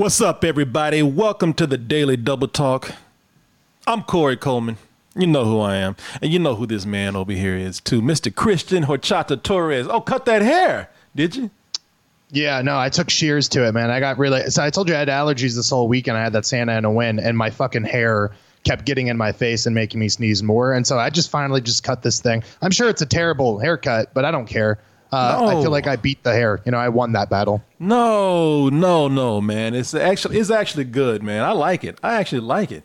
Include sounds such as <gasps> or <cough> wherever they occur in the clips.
What's up, everybody? Welcome to the Daily Double Talk. I'm Corey Coleman. You know who I am. And you know who this man over here is, too. Mr. Christian Horchata Torres. Oh, cut that hair, did you? Yeah, no, I took shears to it, man. I got really. So I told you I had allergies this whole week, and I had that Santa and a win, and my fucking hair kept getting in my face and making me sneeze more. And so I just finally just cut this thing. I'm sure it's a terrible haircut, but I don't care. Uh, No. I feel like I beat the hair. You know, I won that battle. No, no, no, man. It's actually it's actually good, man. I like it. I actually like it.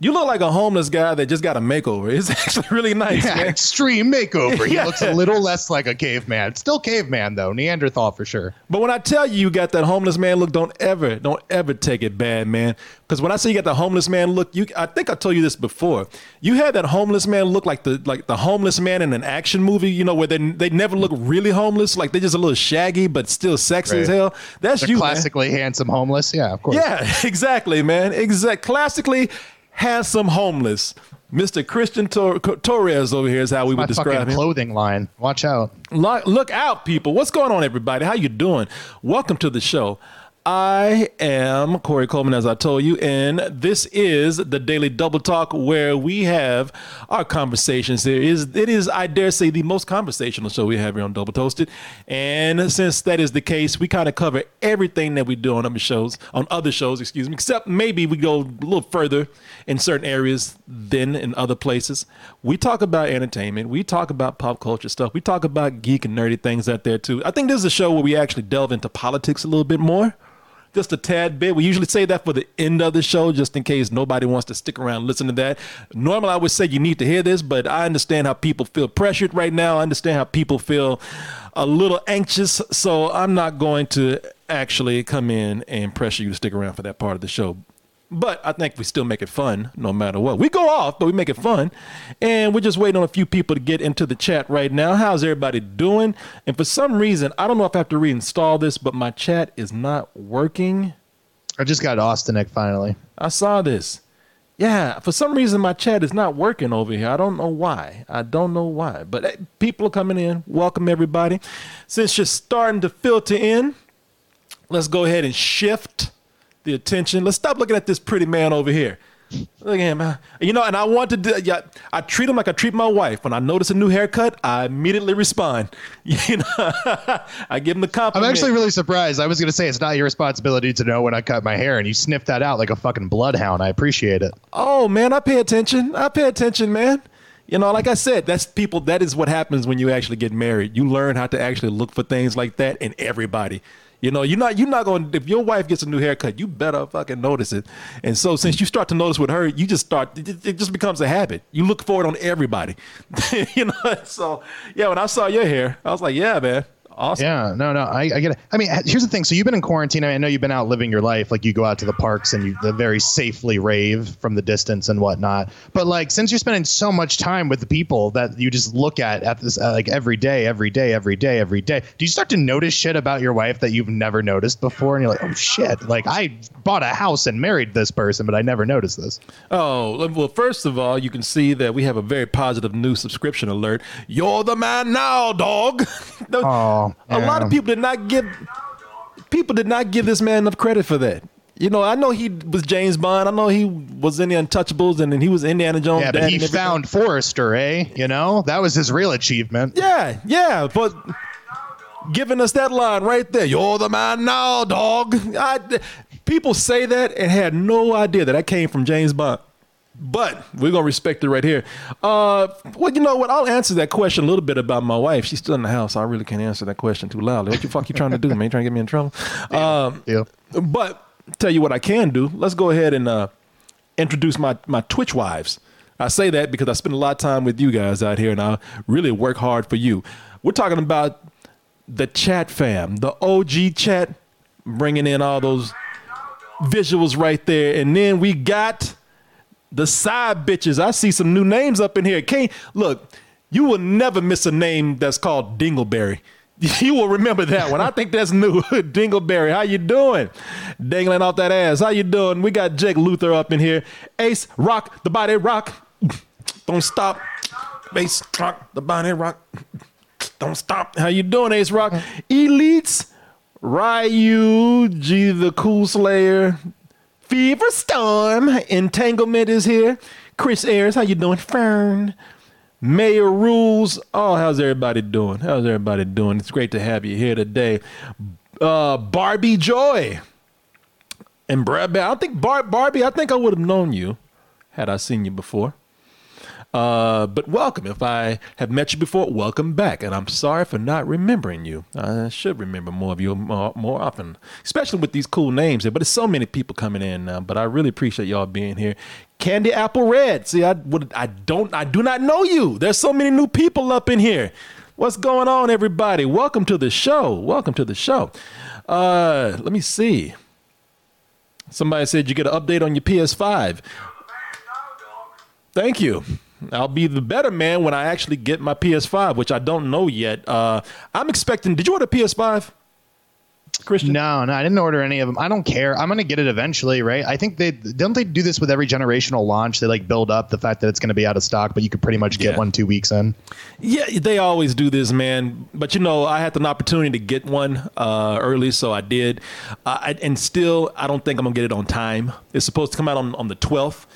You look like a homeless guy that just got a makeover. It's <laughs> actually really nice, Yeah, man. extreme makeover. He Yeah. looks a little less like a caveman. Still caveman though, Neanderthal for sure. But when I tell you you got that homeless man look, don't ever, don't ever take it bad, man. Because when I say you got the homeless man look, you, I think I told you this before. You had that homeless man look like the like the homeless man in an action movie, you know, where they they never look really homeless, like they're just a little shaggy but still sexy as hell. That's you, man. classically handsome homeless. Yeah, of course. Yeah, <laughs> exactly, man. Exact, classically handsome homeless. Mr. Christian Tor- Torres over here is how we My would describe fucking him. clothing line. Watch out. Look, look out, people. What's going on, everybody? How you doing? Welcome to the show. I am Corey Coleman, as I told you, and this is the Daily Double Talk, where we have our conversations. There is, it is, I dare say, the most conversational show we have here on Double Toasted. And since that is the case, we kind of cover everything that we do on other shows, on other shows, excuse me, except maybe we go a little further in certain areas than in other places. We talk about entertainment, we talk about pop culture stuff, we talk about geek and nerdy things out there too. I think this is a show where we actually delve into politics a little bit more just a tad bit. We usually say that for the end of the show, just in case nobody wants to stick around and listen to that. Normally, I would say you need to hear this, but I understand how people feel pressured right now. I understand how people feel a little anxious, so I'm not going to actually come in and pressure you to stick around for that part of the show. But I think we still make it fun no matter what. We go off, but we make it fun. And we're just waiting on a few people to get into the chat right now. How's everybody doing? And for some reason, I don't know if I have to reinstall this, but my chat is not working. I just got Austinic finally. I saw this. Yeah, for some reason my chat is not working over here. I don't know why. I don't know why. But hey, people are coming in. Welcome everybody. Since you're starting to filter in, let's go ahead and shift the attention. Let's stop looking at this pretty man over here. Look at him. You know, and I want to do, yeah, I treat him like I treat my wife. When I notice a new haircut, I immediately respond. <laughs> You know, I give him the compliment. I'm actually really surprised. I was going to say it's not your responsibility to know when I cut my hair, and you sniffed that out like a fucking bloodhound. I appreciate it. Oh man, I pay attention. I pay attention, man. You know, like I said, that's people. That is what happens when you actually get married. You learn how to actually look for things like that in everybody. You know, you're not you're not going. to If your wife gets a new haircut, you better fucking notice it. And so, since you start to notice with her, you just start. It, it just becomes a habit. You look for it on everybody. <laughs> you know. So yeah, when I saw your hair, I was like, yeah, man, awesome. Yeah, no, no, I, I get it. I mean, here's the thing. So you've been in quarantine. I know you've been out living your life. Like you go out to the parks and you very safely rave from the distance and whatnot. But like, since you're spending so much time with the people that you just look at at this uh, like every day, every day, every day, every day, do you start to notice shit about your wife that you've never noticed before? And you're like, oh shit! Like I bought a house and married this person, but I never noticed this. Oh, well, first of all, you can see that we have a very positive new subscription alert. You're the man now, dog. <laughs> The- Oh, a lot of people did not give people did not give this man enough credit for that. You know, I know he was James Bond. I know he was in the Untouchables, and then he was Indiana Jones. Yeah, but Finding Forrester, eh? You know, that was his real achievement. Yeah, yeah, but giving us that line right there, you're the man now, dog. I, people say that and had no idea that that came from James Bond. But we're gonna respect it right here. Uh, well, you know what? I'll answer that question a little bit about my wife. She's still in the house. I really can't answer that question too loudly. What the fuck you trying to do, man? You trying to get me in trouble? Um, Yeah. but tell you what I can do. Let's go ahead and uh, introduce my my Twitch wives. I say that because I spend a lot of time with you guys out here, and I really work hard for you. We're talking about the chat fam, the OG chat, bringing in all those visuals right there, and then we got the side bitches. I see some new names up in here. Can't look. You will never miss a name that's called Dingleberry. <laughs> You will remember that one. I think that's new. <laughs> Dingleberry, how you doing? Dangling off that ass. How you doing? We got Jake Luther up in here. Ace Rock, the body rock. <laughs> Don't stop. Ace Rock, the body rock. Don't stop. How you doing, Ace Rock? Elites Ryu, G the Cool Slayer, Fever Storm, Entanglement is here. Chris Ayers, how you doing? Fern. Mayor Rules. Oh, how's everybody doing? How's everybody doing? It's great to have you here today. Uh, Barbie Joy. And Brad, I think Bar- Barbie, I think I would have known you had I seen you before. Uh, but welcome. If I have met you before, welcome back. And I'm sorry for not remembering you. I should remember more of you more, more often, especially with these cool names here. But there's so many people coming in now. But I really appreciate y'all being here. Candy Apple Red. See, I would, I don't, I do not know you. There's so many new people up in here. What's going on, everybody? Welcome to the show. Welcome to the show. Uh, let me see. Somebody said you get an update on your PS5. Thank you. I'll be the better man when I actually get my PS5, which I don't know yet. Uh, I'm expecting. Did you order a PS5? Christian? No, no, I didn't order any of them. I don't care. I'm gonna get it eventually, right? I think they don't they do this with every generational launch. They like build up the fact that it's gonna be out of stock, but you could pretty much get Yeah. one two weeks in. Yeah, they always do this, man. But you know, I had an opportunity to get one uh, early, so I did. Uh, I, and still, I don't think I'm gonna get it on time. It's supposed to come out on, on the 12th.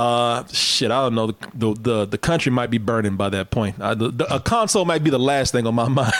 Uh, shit, I don't know. The, the the the country might be burning by that point. Uh, the, the, a console might be the last thing on my <laughs> mind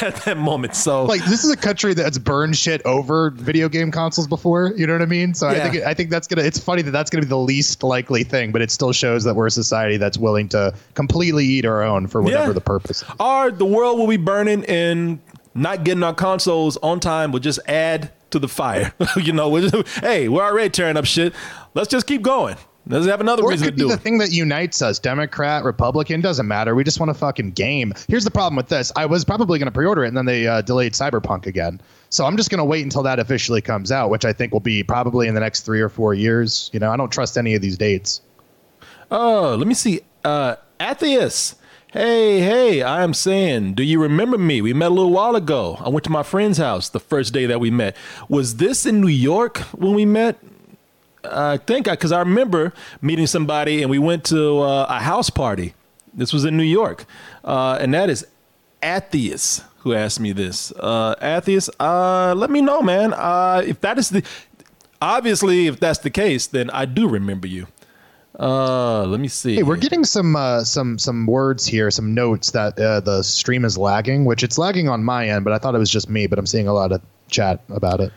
at that moment. So, Like this is a country that's burned shit over video game consoles before. You know what I mean? So I think I think that's gonna. It's funny that that's gonna be the least likely thing, but it still shows that we're a society that's willing to completely eat our own for whatever Yeah. the purpose. or the world will be burning and not getting our consoles on time will just add to the fire. <laughs> you know, just- <laughs> hey, we're already tearing up shit. Let's just keep going. Let's have another Or it reason to could be do the it. thing that unites us, Democrat, Republican, doesn't matter. We just want a fucking game. Here's the problem with this. I was probably going to pre-order it, and then they uh, delayed Cyberpunk again. So I'm just going to wait until that officially comes out, which I think will be probably in the next three or four years. You know, I don't trust any of these dates. Oh, let me see. Uh, Atheist. Hey, hey, I am saying, do you remember me? We met a little while ago. I went to my friend's house the first day that we met. Was this in New York when we met? I think because I remember meeting somebody and we went to uh, a house party. This was in New York. Uh, and that is Atheist who asked me this. Uh, Atheist, uh, let me know, man. Uh, if that is the, obviously, if that's the case, then I do remember you. Uh, let me see. Hey, we're getting some uh, some some words here, some notes that uh, the stream is lagging, which it's lagging on my end, but I thought it was just me. But I'm seeing a lot of chat about it.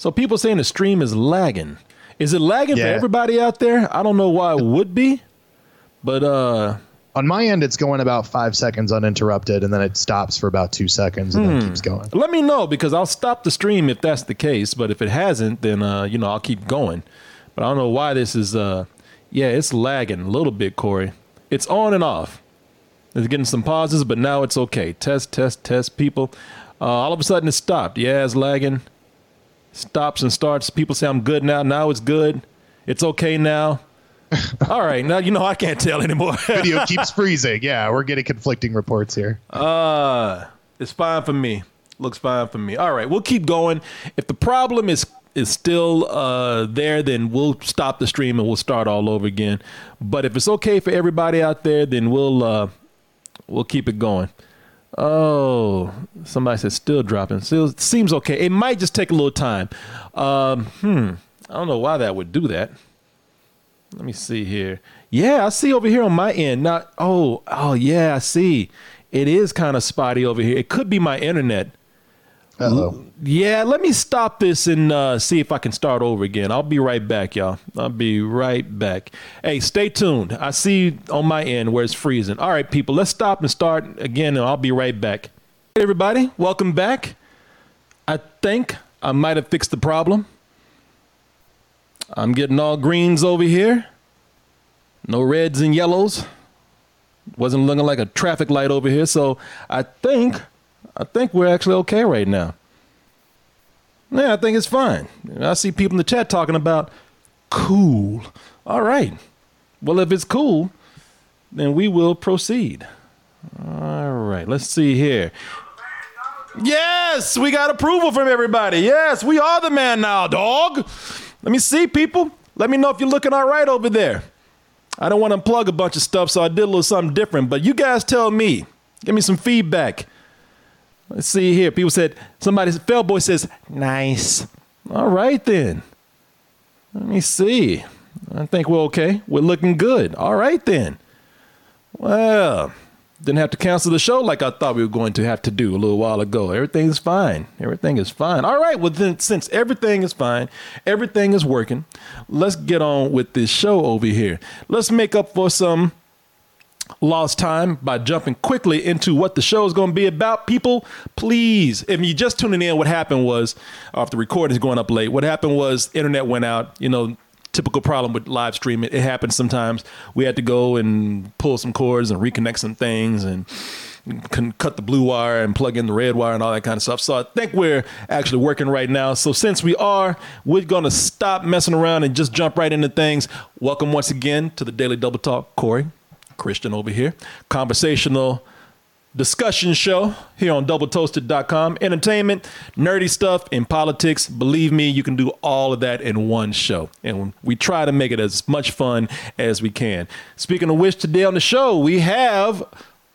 So people saying the stream is lagging. Is it lagging for everybody out there? I don't know why it would be, but uh, On my end, it's going about five seconds uninterrupted, and then it stops for about two seconds, and then keeps going. let me know because I'll stop the stream if that's the case. But if it hasn't, then uh, you know I'll keep going. But I don't know why this is. Uh, yeah, it's lagging a little bit, Corey. It's on and off. It's getting some pauses, but now it's okay. Test, test, test. People, uh, all of a sudden it stopped. Yeah, it's lagging. Stops and starts. People say I'm good now. Now it's good. It's okay now. <laughs> all right, now you know I can't tell anymore. <laughs> Video keeps freezing. Yeah, we're getting conflicting reports here. Uh, it's fine for me. Looks fine for me. All right, we'll keep going. If the problem is is still uh, there, then we'll stop the stream and we'll start all over again. But if it's okay for everybody out there, then we'll uh, we'll keep it going. Oh, somebody said still dropping. Still seems okay. It might just take a little time. Um, hmm. I don't know why that would do that. Let me see here. Yeah, I see over here on my end. Not oh, oh yeah, I see. It is kind of spotty over here. It could be my internet. Uh-oh. Yeah, let me stop this and uh, see if I can start over again. I'll be right back, y'all. I'll be right back. Hey, stay tuned. I see on my end where it's freezing. All right, people, let's stop and start again, and I'll be right back. Hey, everybody, welcome back. I think I might have fixed the problem. I'm getting all greens over here. No reds and yellows. Wasn't looking like a traffic light over here, so I think I think we're actually okay right now. Yeah, I think it's fine. I see people in the chat talking about cool. All right. Well, if it's cool, then we will proceed. All right. Let's see here. Yes, we got approval from everybody. Yes, we are the man now, dog. Let me see, people. Let me know if you're looking all right over there. I don't want to plug a bunch of stuff, so I did a little something different. But you guys tell me. Give me some feedback. Let's see here. People said somebody Fellboy says nice. All right then. Let me see. I think we're okay. We're looking good. All right then. Well, didn't have to cancel the show like I thought we were going to have to do a little while ago. Everything's fine. Everything is fine. All right. Well, then, since everything is fine, everything is working, let's get on with this show over here. Let's make up for some lost time by jumping quickly into what the show is going to be about. People, please, if you just tuning in, what happened was, after the recording is going up late, what happened was internet went out. You know, typical problem with live streaming. It happens sometimes. We had to go and pull some cords and reconnect some things and can cut the blue wire and plug in the red wire and all that kind of stuff. So I think we're actually working right now. So since we are, we're going to stop messing around and just jump right into things. Welcome once again to the Daily Double Talk, Corey. Christian over here. Conversational discussion show here on doubletoasted.com. Entertainment, nerdy stuff, and politics. Believe me, you can do all of that in one show. And we try to make it as much fun as we can. Speaking of which, today on the show, we have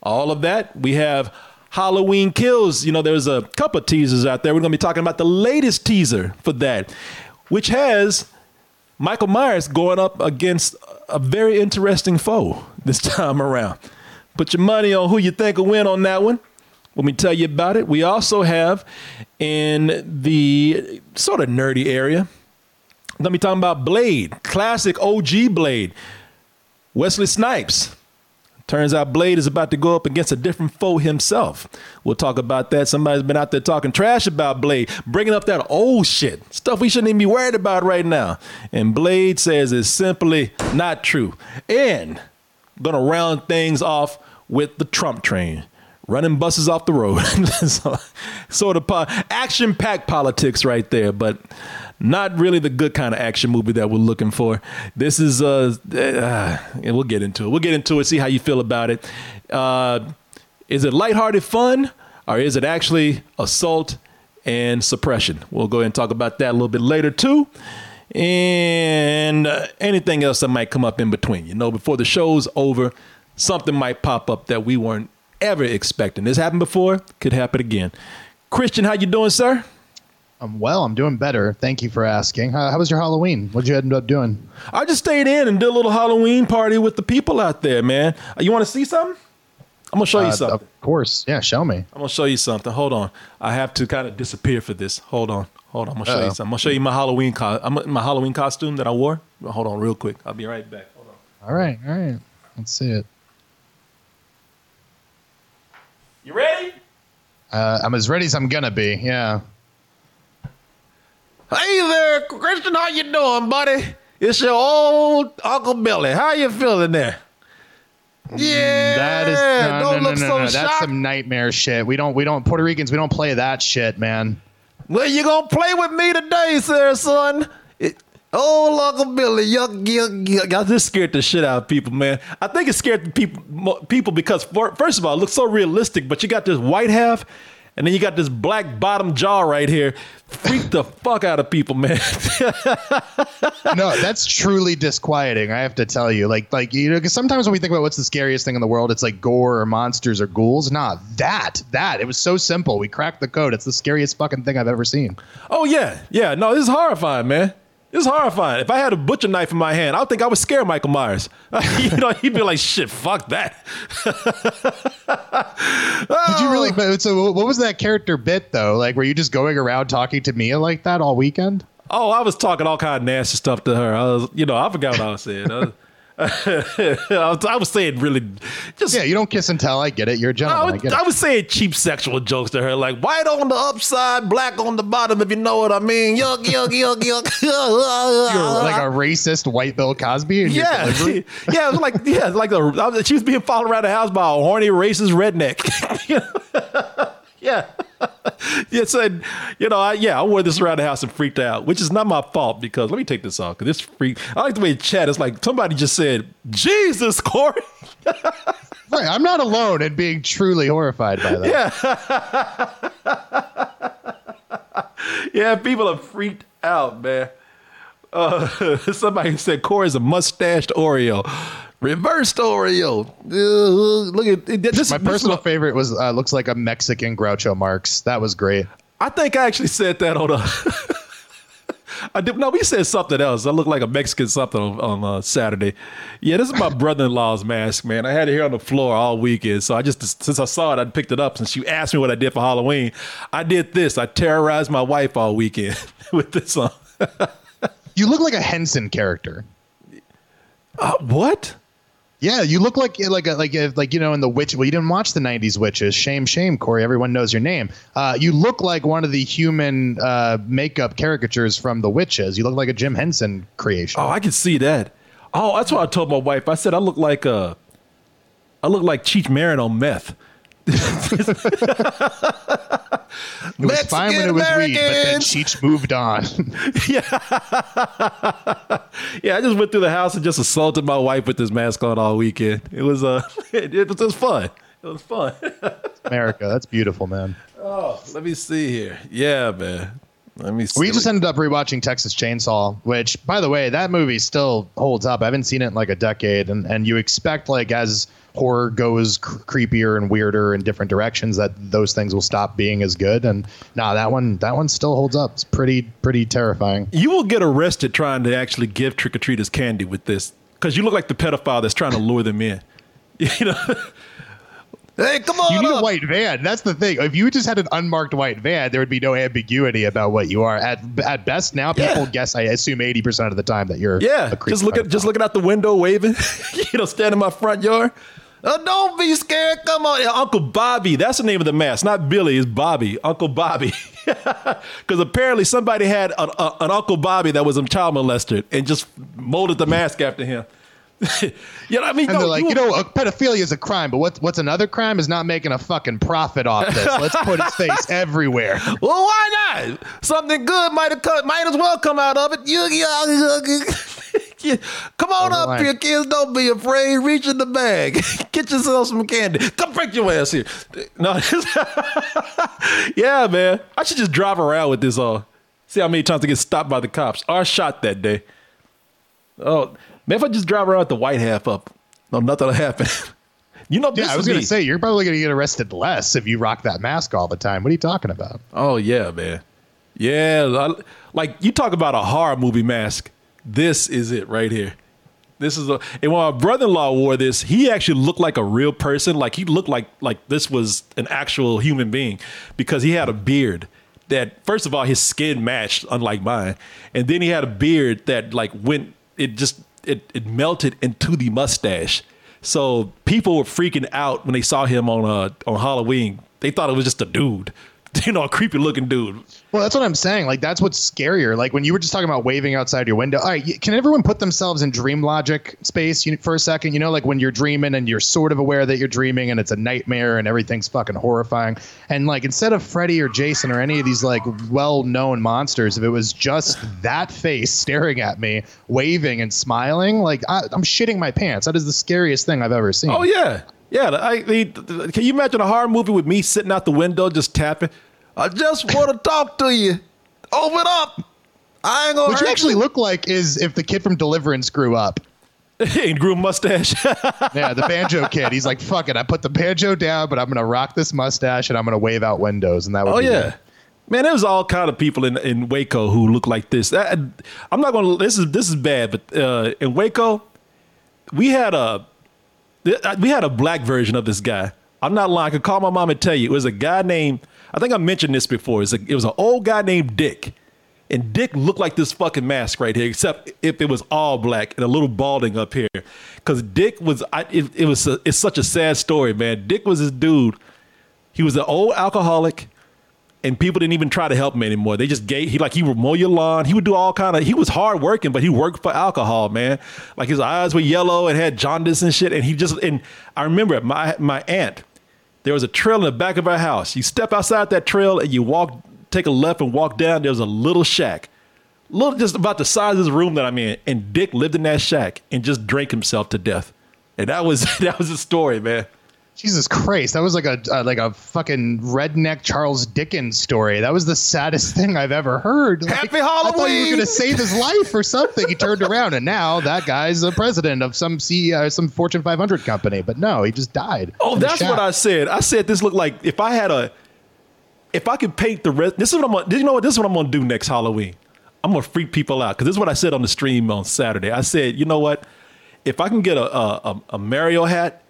all of that. We have Halloween Kills. You know, there's a couple teasers out there. We're going to be talking about the latest teaser for that, which has Michael Myers going up against a very interesting foe this <laughs> time around. Put your money on who you think will win on that one. Let me tell you about it. We also have in the sort of nerdy area, let me talk about Blade, classic OG Blade. Wesley Snipes. Turns out Blade is about to go up against a different foe himself. We'll talk about that. Somebody's been out there talking trash about Blade, bringing up that old shit, stuff we shouldn't even be worried about right now. And Blade says it's simply not true. And gonna round things off with the Trump train running buses off the road. <laughs> so, sort of po- action packed politics right there, but not really the good kind of action movie that we're looking for. This is, uh, uh we'll get into it. We'll get into it, see how you feel about it. Uh, is it lighthearted fun or is it actually assault and suppression? We'll go ahead and talk about that a little bit later too. And uh, anything else that might come up in between. You know, before the show's over, something might pop up that we weren't ever expecting. This happened before, could happen again. Christian, how you doing, sir? I'm well. I'm doing better. Thank you for asking. How, how was your Halloween? What'd you end up doing? I just stayed in and did a little Halloween party with the people out there, man. Uh, you want to see something? I'm gonna show you uh, something. Of course, yeah. Show me. I'm gonna show you something. Hold on. I have to kind of disappear for this. Hold on. Hold on. I'm gonna show Uh-oh. you something. I'm gonna show you my Halloween co- my Halloween costume that I wore. Hold on, real quick. I'll be right back. Hold on. All right. All right. Let's see it. You ready? Uh, I'm as ready as I'm gonna be. Yeah. Hey there, Christian. How you doing, buddy? It's your old Uncle Billy. How you feeling there? Mm, yeah, that is no, don't no, look no, no, so no. That's some nightmare shit. We don't, we don't Puerto Ricans. We don't play that shit, man. Well, you gonna play with me today, sir, son? It, Oh, Uncle Billy, yuck, yuck, yuck. I just scared the shit out of people, man. I think it scared the people people because for, first of all, it looks so realistic, but you got this white half and then you got this black bottom jaw right here. Freak the fuck out of people, man. <laughs> no, that's truly disquieting. I have to tell you, like, like you know, because sometimes when we think about what's the scariest thing in the world, it's like gore or monsters or ghouls. Nah, that, that. It was so simple. We cracked the code. It's the scariest fucking thing I've ever seen. Oh yeah, yeah. No, this is horrifying, man. It's horrifying. If I had a butcher knife in my hand, I would think I would scare Michael Myers. <laughs> you know, he'd be like, "Shit, fuck that." <laughs> Did you really? Oh. So, what was that character bit though? Like, were you just going around talking to Mia like that all weekend? Oh, I was talking all kind of nasty stuff to her. I was, you know, I forgot what I was saying. I was, <laughs> I, was, saying really just yeah. You don't kiss and tell. I get it. You're a gentleman. I, was, I, I was saying cheap sexual jokes to her, like white on the upside, black on the bottom. If you know what I mean. Yuck, yuck, yuck, yuck. <laughs> You're like a racist white Bill Cosby. yeah, <laughs> yeah. It was like yeah, like a, she was being followed around the house by a horny racist redneck. Yeah. <laughs> yeah, said, you know, I, yeah, I wore this around the house and freaked out, which is not my fault because let me take this off because this freak. I like the way it chat. It's like somebody just said, "Jesus, Corey." <laughs> right, I'm not alone in being truly horrified by that. Yeah, <laughs> yeah, people are freaked out, man. Uh, somebody said Corey's a mustached Oreo. Reverse Oreo. Uh, look at this. My this personal is- favorite was uh, looks like a Mexican Groucho Marx. That was great. I think I actually said that on a. <laughs> I did no. We said something else. I look like a Mexican something on, on uh, Saturday. Yeah, this is my brother-in-law's mask, man. I had it here on the floor all weekend, so I just since I saw it, I picked it up. Since you asked me what I did for Halloween, I did this. I terrorized my wife all weekend <laughs> with this on. <laughs> You look like a Henson character. Uh, what? Yeah, you look like like like like you know in the witch. Well, you didn't watch the '90s witches. Shame, shame, Corey. Everyone knows your name. Uh, you look like one of the human uh, makeup caricatures from the witches. You look like a Jim Henson creation. Oh, I can see that. Oh, that's what I told my wife. I said I look like a, I look like Cheech Marin on meth. <laughs> <laughs> it was fine when it was weed, but then Americans. Cheech moved on. <laughs> <laughs> Yeah, I just went through the house and just assaulted my wife with this mask on all weekend. It was uh, <laughs> it, it was fun. It was fun. America, that's beautiful, man. oh, let me see here. Yeah, man. Let me see. We just ended up rewatching Texas Chainsaw, which, by the way, that movie still holds up. I haven't seen it in like a decade, and and you expect like as horror goes cr- creepier and weirder in different directions that those things will stop being as good. And nah, that one that one still holds up. It's pretty pretty terrifying. you will get arrested trying to actually give trick or treaters candy with this because you look like the pedophile that's trying to lure them in. <laughs> You know. Hey, come on! You need up. a white van. That's the thing. If you just had an unmarked white van, there would be no ambiguity about what you are. At at best, now people Yeah. guess. I assume eighty percent of the time that you're Yeah, a just look at just looking out the window, waving. <laughs> you know, standing in my front yard. Oh, don't be scared. Come on, Uncle Bobby. That's the name of the mask. Not Billy. It's Bobby. Uncle Bobby. <laughs> Because apparently somebody had an, a- an Uncle Bobby that was a child molested and just molded the mask after him. <laughs> you know, what I mean, And no, they're like, you, you- know, uh, pedophilia is a crime, but what's what's another crime is not making a fucking profit off this. Let's put his face <laughs> everywhere. Well, why not? Something good might have come, might as well come out of it. You, you, <laughs> come on Over up line. here, kids. Don't be afraid. Reach in the bag. Get yourself some candy. Come break your ass here. No, yeah, man. I should just drive around with this on. See how many times I get stopped by the cops or shot that day. Oh, man, if I just drive around with the white half up, no, nothing will happen. <laughs> You know, this Yeah, I was gonna say you're probably gonna get arrested less if you rock that mask all the time. What are you talking about? Oh yeah, man. Yeah, I- like you talk about a horror movie mask. This is it right here. This is a and when my brother-in-law wore this, he actually looked like a real person. Like he looked like like this was an actual human being because he had a beard that first of all his skin matched, unlike mine, and then he had a beard that like went it just it it melted into the mustache. So people were freaking out when they saw him on uh on Halloween. They thought it was just a dude, <laughs> you know, a creepy looking dude. Well, that's what I'm saying. Like that's what's scarier. Like when you were just talking about waving outside your window. All right, can everyone put themselves in dream logic space for a second? You know, like when you're dreaming and you're sort of aware that you're dreaming and it's a nightmare and everything's fucking horrifying. And like instead of Freddy or Jason or any of these like well-known monsters, if it was just that face staring at me, waving and smiling, like I, I'm shitting my pants. That is the scariest thing I've ever seen. Oh yeah, yeah. I, I- can you imagine a horror movie with me sitting out the window just tapping? I just want to talk to you. Open up. I ain't gonna What you hurt actually look like is if the kid from Deliverance grew up. <laughs> and grew a mustache. <laughs> Yeah, the banjo kid. He's like, fuck it. I put the banjo down, but I'm gonna rock this mustache and I'm gonna wave out windows, and that would oh be yeah. me. Man, there was all kind of people in, in Waco who look like this. That- I'm not gonna. This is this is bad, but uh, in Waco, we had a we had a black version of this guy. I'm not lying. I could call my mom and tell you it was a guy named. I think I mentioned this before. It's a, it was an old guy named Dick, and Dick looked like this fucking mask right here, except if it was all black and a little balding up here. Because Dick was, I, it, it was, a, it's such a sad story, man. Dick was this dude. He was an old alcoholic and people didn't even try to help him anymore. They just gave he like he would mow your lawn. He would do all kind of. He was hard working, but he worked for alcohol, man. Like his eyes were yellow and had jaundice and shit. And he just and I remember my my aunt. There was a trail in the back of our house. You step outside that trail and you walk, take a left and walk down. There's a little shack, little just about the size of this room that I'm in. And Dick lived in that shack and just drank himself to death. And that was <laughs> that was the story, man. Jesus Christ, that was like a uh, like a fucking redneck Charles Dickens story. That was the saddest <laughs> thing I've ever heard. Like, Happy I thought you were going to save his life or something. He turned around, and now that guy's a president of some CEO, some Fortune 500 company. But no, he just died. Oh, that's what. I said. I said this looked like if I had a, if I could paint the rest. This is what I'm. Gonna, you know what? This is what I'm going to do next Halloween. I'm going to freak people out because this is what I said on the stream on Saturday. I said, you know what? If I can get a, a, a Mario hat,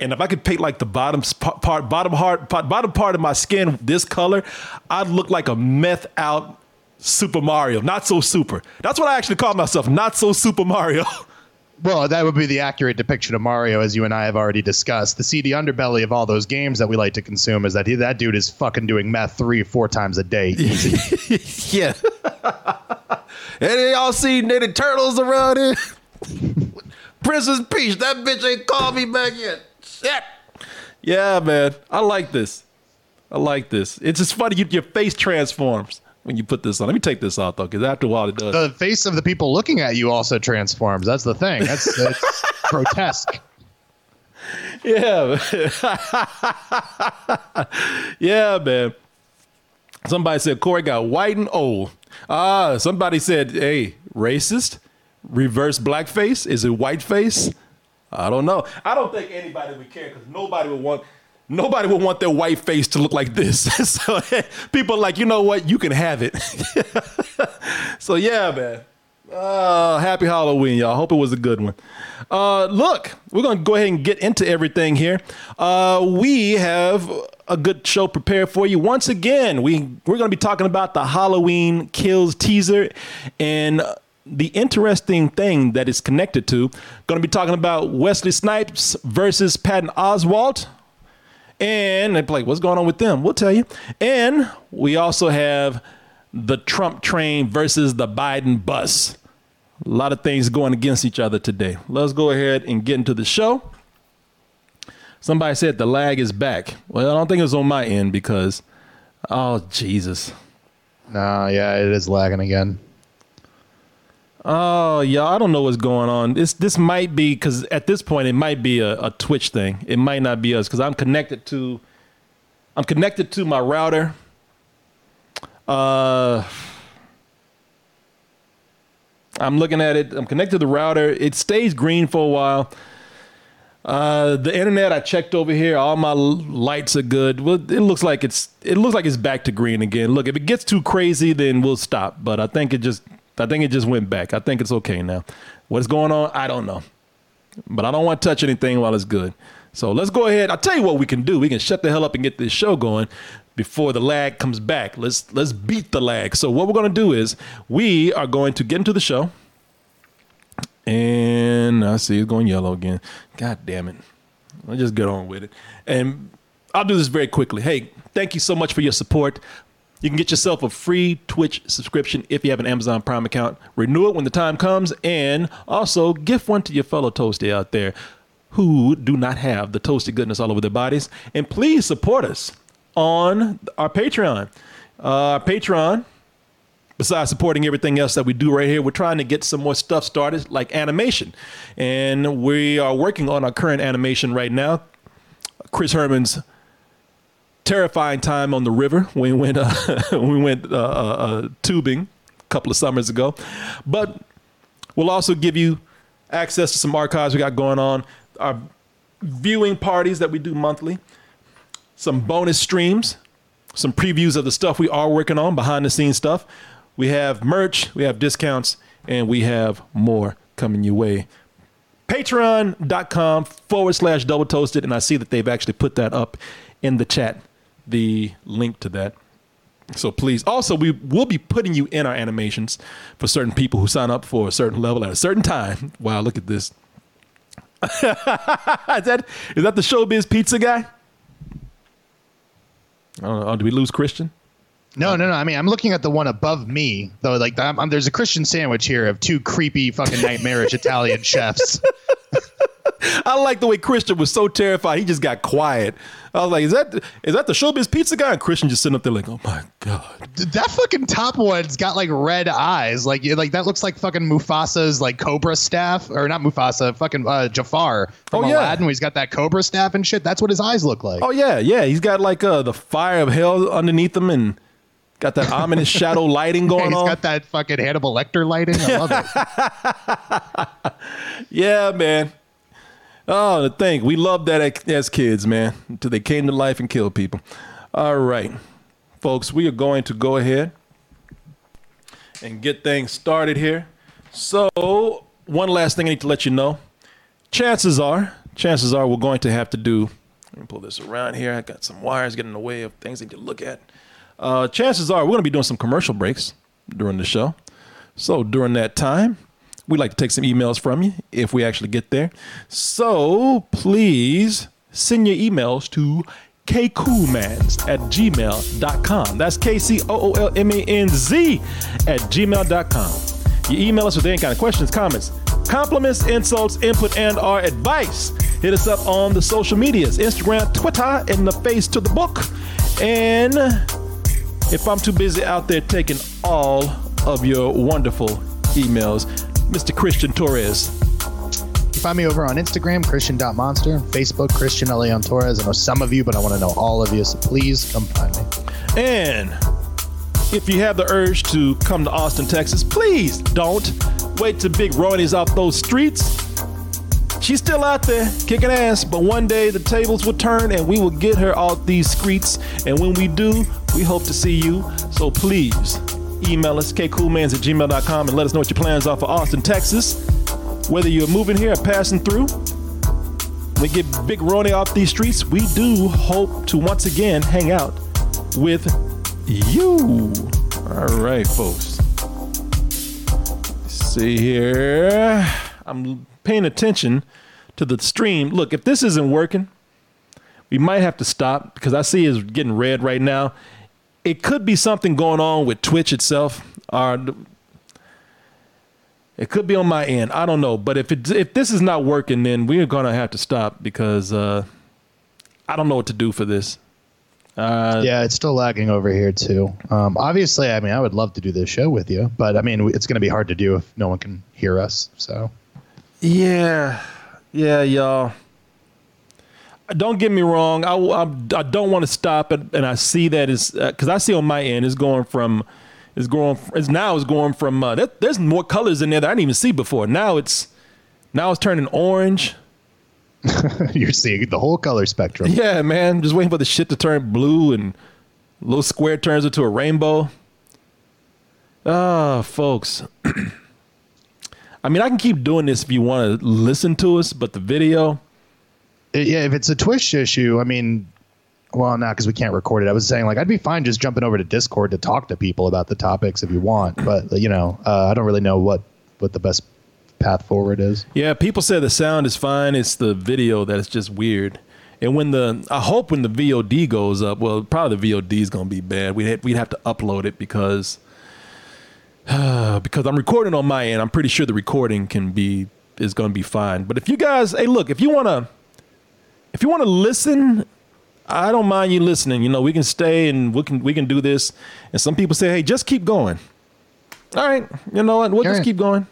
and if I could paint like the bottom part, bottom part, bottom part of my skin this color, I'd look like a meth out Super Mario. Not so super. That's what I actually call myself. Not so Super Mario. <laughs> Well, that would be the accurate depiction of Mario, as you and I have already discussed. The seedy underbelly of all those games that we like to consume is that he, that dude is fucking doing meth three, four times a day. <laughs> Yeah. <laughs> Any y'all seen any turtles around here? Princess Peach, that bitch ain't called me back yet. Shit. Yeah, man. I like this. I like this. It's just funny. You, your face transforms when you put this on. Let me take this off though, because after a while it does. the face of the people looking at you also transforms. That's the thing. That's, <laughs> that's grotesque. Yeah. man. yeah, man. Somebody said Corey got white and old. Ah, somebody said, hey, racist? Reverse blackface? Is it whiteface? I don't know. I don't think anybody would care because nobody would want nobody would want their white face to look like this. <laughs> so people like, you know what? You can have it. <laughs> so yeah, man. Uh, happy Halloween, y'all. Hope it was a good one. Uh, look, we're gonna go ahead and get into everything here. Uh, we have a good show prepared for you. Once again, we we're gonna be talking about the Halloween Kills teaser and the interesting thing that is connected to. Going to be talking about Wesley Snipes versus Patton Oswalt. And they're like, what's going on with them? We'll tell you. And we also have the Trump train versus the Biden bus. A lot of things going against each other today. Let's go ahead and get into the show. Somebody said the lag is back. Well, I don't think it was on my end because, oh, Jesus. No, yeah, it is lagging again. Oh, yeah, I don't know what's going on. This this might be because at this point it might be a, a Twitch thing. It might not be us because I'm connected to I'm connected to my router. Uh, I'm looking at it. I'm connected to the router. It stays green for a while. Uh, the internet I checked over here. All my lights are good. Well, it looks like it's it looks like it's back to green again. Look, if it gets too crazy, then we'll stop. But I think it just I think it just went back. I think it's okay now. What's going on? I don't know. But I don't want to touch anything while it's good. So let's go ahead. I'll tell you what we can do. We can shut the hell up and get this show going before the lag comes back. Let's let's beat the lag. So what we're to do is we are going to get into the show. And I see it's going yellow again. God damn it. Let's just get on with it. And I'll do this very quickly. Hey, thank you so much for your support. You can get yourself a free Twitch subscription if you have an Amazon Prime account. Renew it when the time comes, and also gift one to your fellow toasty out there who do not have the toasty goodness all over their bodies. And please support us on our Patreon. Uh, our Patreon, besides supporting everything else that we do right here, we're trying to get some more stuff started, like animation. And we are working on our current animation right now. Chris Herman's terrifying time on the river. We went uh, <laughs> we went uh, uh, uh, tubing a couple of summers ago, but we'll also give you access to some archives we got going on. Our viewing parties that we do monthly, some bonus streams, some previews of the stuff we are working on, behind the scenes stuff. We have merch, we have discounts, and we have more coming your way patreon.com forward slash double toasted and i see that they've actually put that up in the chat the link to that so please also we will be putting you in our animations for certain people who sign up for a certain level at a certain time wow look at this <laughs> is that is that the showbiz pizza guy I don't know. Oh, did we lose Christian? No, no, no. I mean, I'm looking at the one above me, though. Like, I'm, I'm- there's a Christian sandwich here of two creepy, fucking nightmarish Italian chefs. <laughs> <laughs> I like the way Christian was so terrified. He just got quiet. I was like, "Is that is that the Showbiz Pizza guy?" And Christian just sitting up there like, "Oh my god." That fucking top one's got like red eyes. Like like that looks like fucking Mufasa's like cobra staff or not Mufasa, fucking uh, Jafar from Oh, yeah. Aladdin. Where he's got that cobra staff and shit. That's what his eyes look like. Oh yeah, yeah. He's got like uh, the fire of hell underneath him, and got that ominous <laughs> shadow lighting Yeah, going he's on. got that fucking Hannibal Lecter lighting. I love it. <laughs> Yeah, man. Oh, the thing we loved that as kids, man, until they came to life and killed people. All right, folks, we are going to go ahead and get things started here. So, one last thing I need to let you know. Chances are, chances are, we're going to have to do. Let me pull this around here. I got some wires getting in the way of things I need to look at. Uh, chances are, we're going to be doing some commercial breaks during the show. So during that time, we'd like to take some emails from you if we actually get there. So please send your emails to kcoolmanz at gmail.com. That's K C O O L M A N Z at gmail.com. You email us with any kind of questions, comments, compliments, insults, input, and our advice. Hit us up on the social medias Instagram, Twitter, and the face to the book. And if I'm too busy out there taking all of your wonderful emails, Mr. Christian Torres. You find me over on Instagram, Christian.monster, Facebook, Christian Leon Torres. I know some of you, but I want to know all of you, so please come find me. And if you have the urge to come to Austin, Texas, please don't wait till Big Ronnie's off those streets. She's still out there kicking ass, but one day the tables will turn and we will get her off these streets. And when we do, we hope to see you. So please email us, kcoolmanz at gmail.com, and let us know what your plans are for Austin, Texas. Whether you're moving here or passing through, we get Big Ronnie off these streets. We do hope to once again hang out with you. All right, folks. Let's see here. I'm paying attention to the stream. Look, if this isn't working, we might have to stop because I see it's getting red right now. It could be something going on with Twitch itself. Or it could be on my end. I don't know. But if it if this is not working, then we're gonna have to stop because uh, I don't know what to do for this. Uh, Yeah, it's still lagging over here too. Um, obviously, I mean, I would love to do this show with you, but I mean, it's going to be hard to do if no one can hear us. So, Yeah, yeah, y'all. Don't get me wrong. I, I, I don't want to stop it, and I see that is because I see on my end it's going from it's going it's now it's going from uh, there, there's more colors in there that I didn't even see before. Now it's now it's turning orange. <laughs> you're seeing the whole color spectrum. Yeah, man, just waiting for the shit to turn blue and little square turns into a rainbow. Ah, folks. <clears throat> I mean, I can keep doing this if you want to listen to us, but the video. Yeah, if it's a Twitch issue, I mean, well, not because we can't record it. I was saying like I'd be fine just jumping over to Discord to talk to people about the topics if you want, but you know, uh, I don't really know what what the best path forward is. Yeah, people say the sound is fine. It's the video that is just weird. And when the, I hope when the VOD goes up, well, probably the VOD is to be bad. We'd have, we'd have to upload it because, <sighs> because I'm recording on my end. I'm pretty sure the recording can be is to be fine. But if you guys, hey, look, if you want to, if you want to listen, I don't mind you listening. You know, we can stay and we can we can do this. And some people say, hey, just keep going. All right, you know what? We'll just keep going.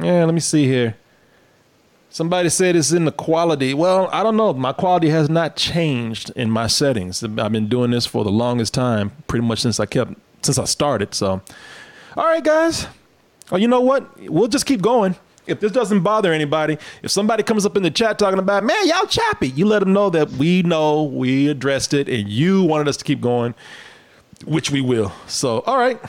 Yeah, let me see here. Somebody said it's in the quality. Well, I don't know. My quality has not changed in my settings. I've been doing this for the longest time, pretty much since I kept since I started. So, all right, guys. Oh, you know what? We'll just keep going. If this doesn't bother anybody, if somebody comes up in the chat talking about, man, y'all choppy, you let them know that we know we addressed it and you wanted us to keep going, which we will. So, all right.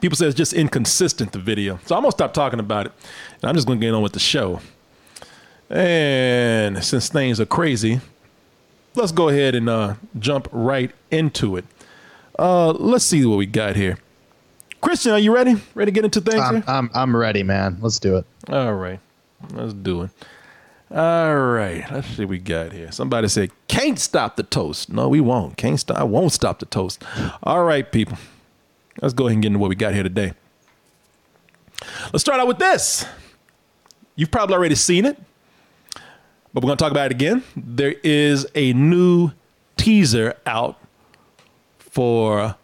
People say it's just inconsistent, the video. So I'm going to stop talking about it. And I'm just going to get on with the show. And since things are crazy, let's go ahead and uh, jump right into it. Uh, let's see what we got here. Christian, are you ready? Ready to get into things I'm, here? I'm I'm ready, man. Let's do it. All right. Let's do it. All right. Let's see what we got here. Somebody said, can't stop the toast. No, we won't. Can't stop. I won't stop the toast. All right, people. Let's go ahead and get into what we got here today. Let's start out with this. you've probably already seen it, but we're going to talk about it again. There is a new teaser out for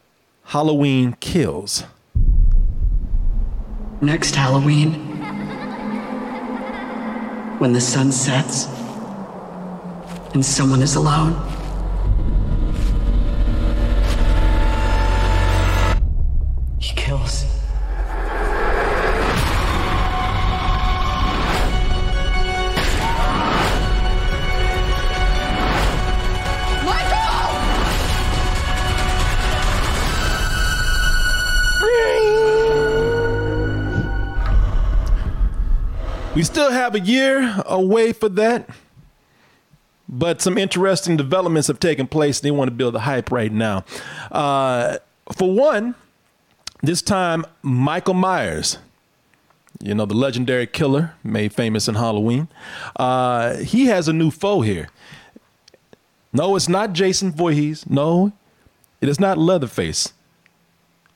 Halloween Kills. Next Halloween, when the sun sets and someone is alone, he kills. We still have a year away for that, but some interesting developments have taken place. They want to build the hype right now. Uh, for one, this time, Michael Myers, you know, the legendary killer made famous in Halloween, uh, he has a new foe here. No, it's not Jason Voorhees. No, it is not Leatherface.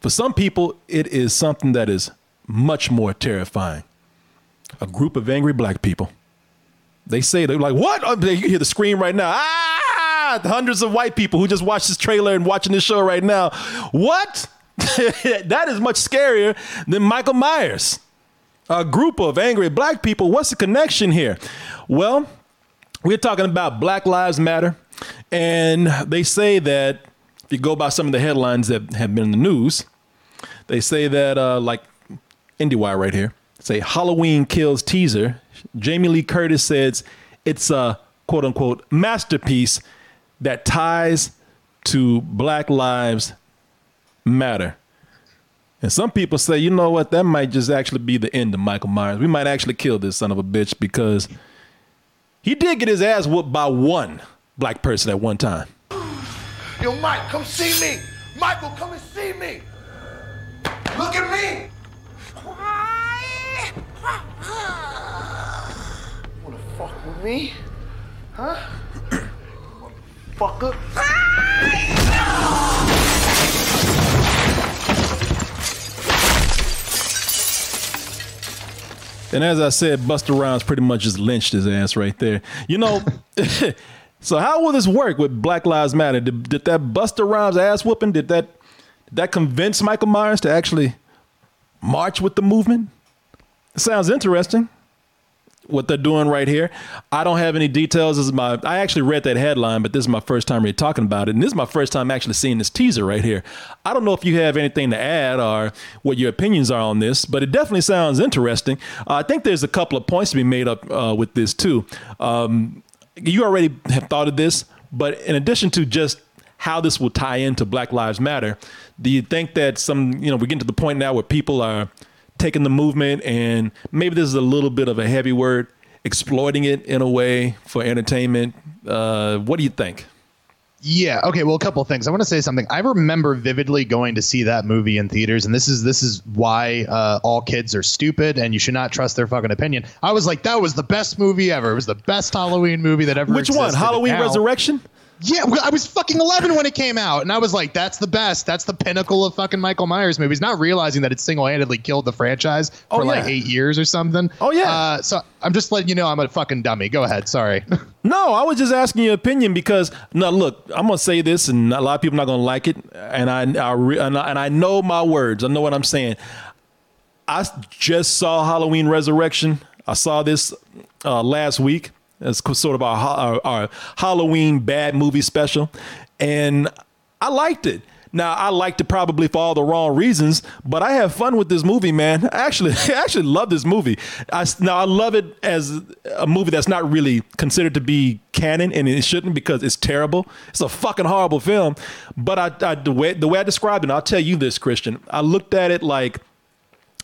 For some people, it is something that is much more terrifying a group of angry black people. They say they're like, "What?" Oh, you hear the scream right now. Ah! Hundreds of white people who just watched this trailer and watching this show right now. What? <laughs> that is much scarier than Michael Myers. A group of angry black people. What's the connection here? Well, we're talking about Black Lives Matter, and they say that if you go by some of the headlines that have been in the news, they say that uh, like IndieWire right here say Halloween Kills teaser, Jamie Lee Curtis says it's a quote unquote masterpiece that ties to Black Lives Matter. And some people say, you know what, that might just actually be the end of Michael Myers. We might actually kill this son of a bitch because he did get his ass whooped by one black person at one time. Yo, Mike, come see me. Michael, come and see me. Look at me. Wanna fuck with me? Huh? Fucker. And as I said, Busta Rhymes pretty much just lynched his ass right there. You know, <laughs> so how will this work with Black Lives Matter? Did, did that Busta Rhymes ass whooping, did that, did that convince Michael Myers to actually march with the movement? It sounds interesting what they're doing right here. I don't have any details. This is my I actually read that headline, but this is my first time really talking about it. And this is my first time actually seeing this teaser right here. I don't know if you have anything to add or what your opinions are on this, but it definitely sounds interesting. Uh, I think there's a couple of points to be made up uh, with this too. Um, you already have thought of this, but in addition to just how this will tie into Black Lives Matter, do you think that some, you know, we're getting to the point now where people are taking the movement and maybe this is a little bit of a heavy word, exploiting it in a way for entertainment. Uh, what do you think? Yeah. Okay. Well, a couple things. I want to say something. I remember vividly going to see that movie in theaters, and this is this is why uh, all kids are stupid, and you should not trust their fucking opinion. I was like, that was the best movie ever. It was the best Halloween movie that ever. Which one? Halloween Now- Resurrection? Yeah, I was fucking 11 when it came out, and I was like, "That's the best. That's the pinnacle of fucking Michael Myers movies." Not realizing that it single-handedly killed the franchise for Oh, like eight years or something. Oh, yeah. Uh, so I'm just letting you know I'm a fucking dummy. Go ahead. Sorry. <laughs> No, I was just asking your opinion because now look, I'm gonna say this, and a lot of people are not gonna like it, and I, I re, and, I and I know my words. I know what I'm saying. I just saw Halloween Resurrection. I saw this uh, last week. It's sort of our, our, our Halloween bad movie special, and I liked it. Now I liked it probably for all the wrong reasons, but I have fun with this movie, man. <laughs> I actually, <laughs> I actually love this movie. I, now I love it as a movie that's not really considered to be canon, and it shouldn't because it's terrible. It's a fucking horrible film. But I, I the way the way I described it, I'll tell you this, Christian. I looked at it like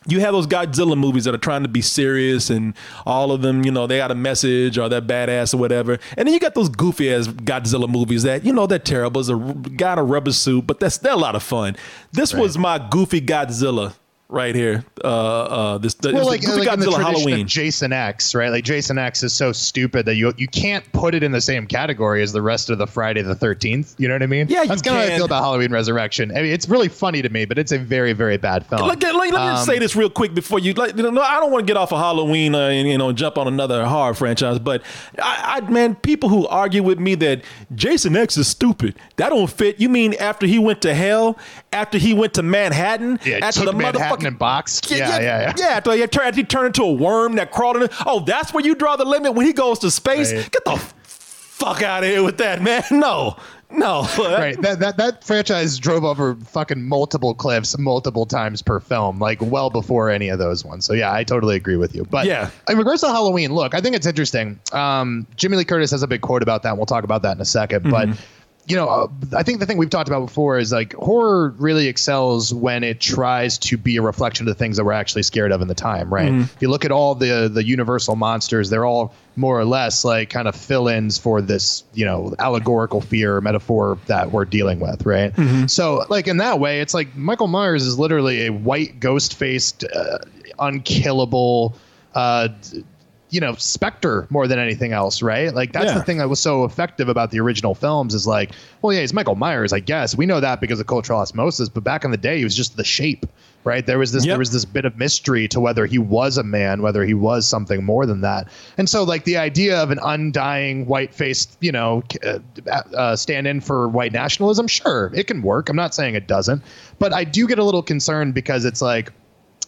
you have those Godzilla movies that are trying to be serious and all of them, you know, they got a message or they're badass or whatever. And then you got those goofy ass Godzilla movies that, you know, they're terrible. It's a guy in a rubber suit, but that's they're a lot of fun. This was my goofy Godzilla right here. Uh, uh, this the, well, like, the like in the Halloween. of Jason X, right? Like Jason X is so stupid that you you can't put it in the same category as the rest of the Friday the Thirteenth. You know what I mean? Yeah, that's kind of how I feel about Halloween Resurrection. I mean, it's really funny to me, but it's a very very bad film. Look, let, let me Um, say this real quick before you. Like, you know, I don't want to get off of Halloween uh, and you know jump on another horror franchise, but I, I, man, people who argue with me that Jason X is stupid, that don't fit. You mean after he went to hell, after he went to Manhattan, yeah, after the Manhattan motherfucking and boxed. Yeah, yeah, yeah. after he turned, he turned into a worm that crawled in. Oh, that's where you draw the limit when he goes to space. Right. Get the fuck out of here with that, man. <laughs> No, no. <laughs> right that, that that franchise drove over fucking multiple cliffs multiple times per film like well before any of those ones so yeah i totally agree with you but Yeah. in regards to halloween look i think it's interesting um, jimmy lee curtis has a big quote about that and we'll talk about that in a 2nd but you know, uh, I think the thing we've talked about before is like horror really excels when it tries to be a reflection of the things that we're actually scared of in the time, right? If you look at all the the universal monsters, they're all more or less like kind of fill-ins for this, you know, allegorical fear or metaphor that we're dealing with, right? So, like in that way, it's like Michael Myers is literally a white ghost-faced, uh, unkillable. Uh, you know, specter more than anything else, right? Like that's Yeah. the thing that was so effective about the original films is like, well, yeah, he's Michael Myers, I guess. We know that because of cultural osmosis, but back in the day, he was just the shape, right? There was this Yep. there was this bit of mystery to whether he was a man, whether he was something more than that. And so, like the idea of an undying white-faced, you know, uh, uh, stand-in for white nationalism, sure, it can work. I'm not saying it doesn't, but I do get a little concerned because it's like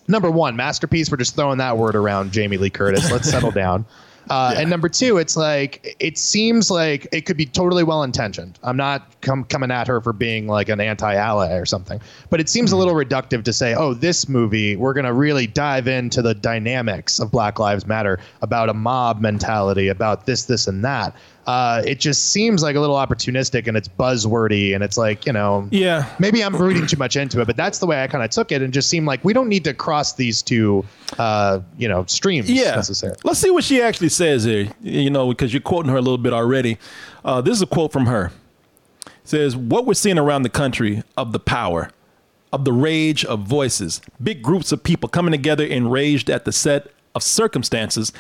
number one, masterpiece. We're just throwing that word around, Jamie Lee Curtis. Let's <laughs> settle down. Uh, And number two, it's like it seems like it could be totally well intentioned. I'm not com- coming at her for being like an anti-ally or something, but it seems a little reductive to say, "Oh, this movie, we're going to really dive into the dynamics of Black Lives Matter, about a mob mentality, about this, this, and that." Uh, it just seems like a little opportunistic and it's buzzwordy and it's like you know Yeah. maybe I'm reading too much into it, but that's the way I kind of took it and just seemed like we don't need to cross these two, uh, you know, streams yeah. necessarily. Let's see what she actually says here. You know, because you're quoting her a little bit already. Uh, this is a quote from her. It says, "What we're seeing around the country of the power, of the rage of voices, big groups of people coming together enraged at the set of circumstances.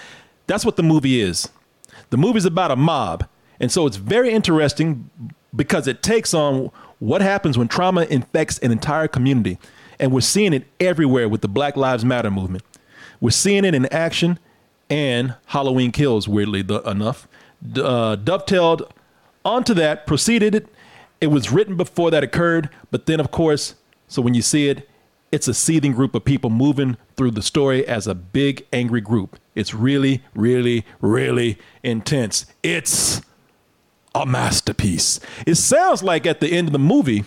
That's what the movie is. The movie's about a mob, and so it's very interesting because it takes on what happens when trauma infects an entire community, and we're seeing it everywhere with the Black Lives Matter movement. We're seeing it in action, and Halloween Kills, weirdly enough, uh, dovetailed onto that, proceeded it. It was written before that occurred, but then, of course, so when you see it, it's a seething group of people moving through the story as a big, angry group. It's really, really, really intense. It's a masterpiece. It sounds like at the end of the movie,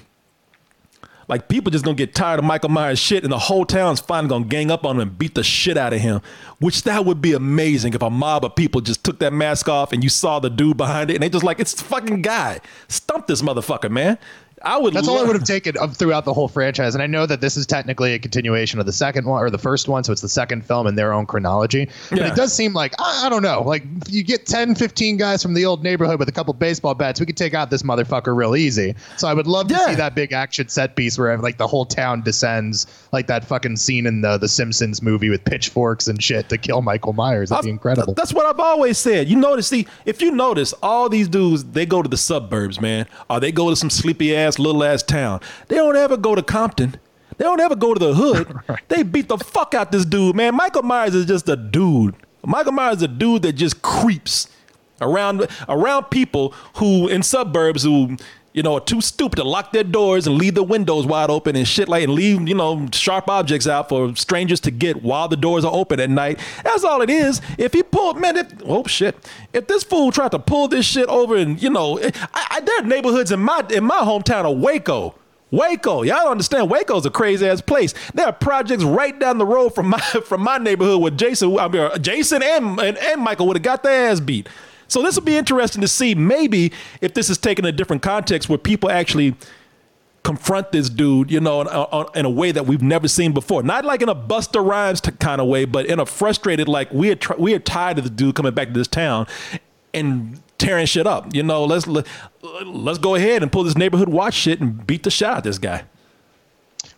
like people just gonna get tired of Michael Myers shit, and the whole town's finally gonna gang up on him and beat the shit out of him. Which that would be amazing if a mob of people just took that mask off and you saw the dude behind it, and they just like it's the fucking guy. Stump this motherfucker, man. I would. That's all I would have taken of throughout the whole franchise. And I know that this is technically a continuation of the second one or the first one. So it's the second film in their own chronology. But Yeah. it does seem like, I, I don't know, like you get 10, 15 guys from the old neighborhood with a couple baseball bats, we could take out this motherfucker real easy. So I would love to Yeah. see that big action set piece where like the whole town descends, like that fucking scene in the, the Simpsons movie with pitchforks and shit to kill Michael Myers. That'd be I've- incredible. That's what I've always said. You notice, see, if you notice, all these dudes they go to the suburbs, man, or they go to some sleepy ass little ass town. They don't ever go to Compton. They don't ever go to the hood. <laughs> They beat the fuck out this dude, man. Michael Myers is just a dude. Michael Myers is a dude that just creeps around around people who in suburbs who you know are too stupid to lock their doors and leave the windows wide open and shit like and leave you know sharp objects out for strangers to get while the doors are open at night. That's all it is. If he pulled man, if, oh shit, if this fool tried to pull this shit over and you know, I, I, there are neighborhoods in my in my hometown of Waco. Waco, y'all don't understand. Waco's a crazy ass place. There are projects right down the road from my <laughs> from my neighborhood where Jason, I mean, uh, Jason and and, and Michael would have got their ass beat. So this will be interesting to see. Maybe if this is taken a different context where people actually confront this dude, you know, in a, in a way that we've never seen before. Not like in a Busta Rhymes kind of way, but in a frustrated, like we are we are tired of the dude coming back to this town and tearing shit up. You know, let's let, let's go ahead and pull this neighborhood watch shit and beat the shit out of this guy.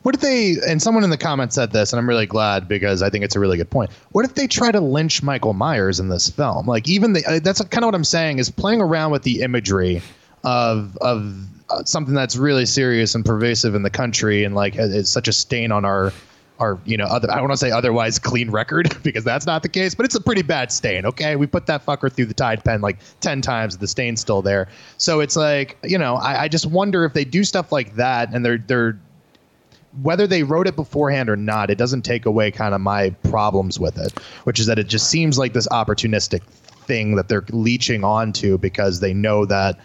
What if they, and someone in the comments said this, and I'm really glad because I think it's a really good point. What if they try to lynch Michael Myers in this film? Like, even the, uh, that's kind of what I'm saying is playing around with the imagery of, of, uh, something that's really serious and pervasive in the country and like is such a stain on our our you know other I don't want to say otherwise clean record <laughs> because that's not the case, but it's a pretty bad stain. Okay, we put that fucker through the Tide pen like ten times, the stain's still there. So it's like you know I, I just wonder if they do stuff like that and they're they're whether they wrote it beforehand or not, it doesn't take away kind of my problems with it, which is that it just seems like this opportunistic thing that they're leeching onto because they know that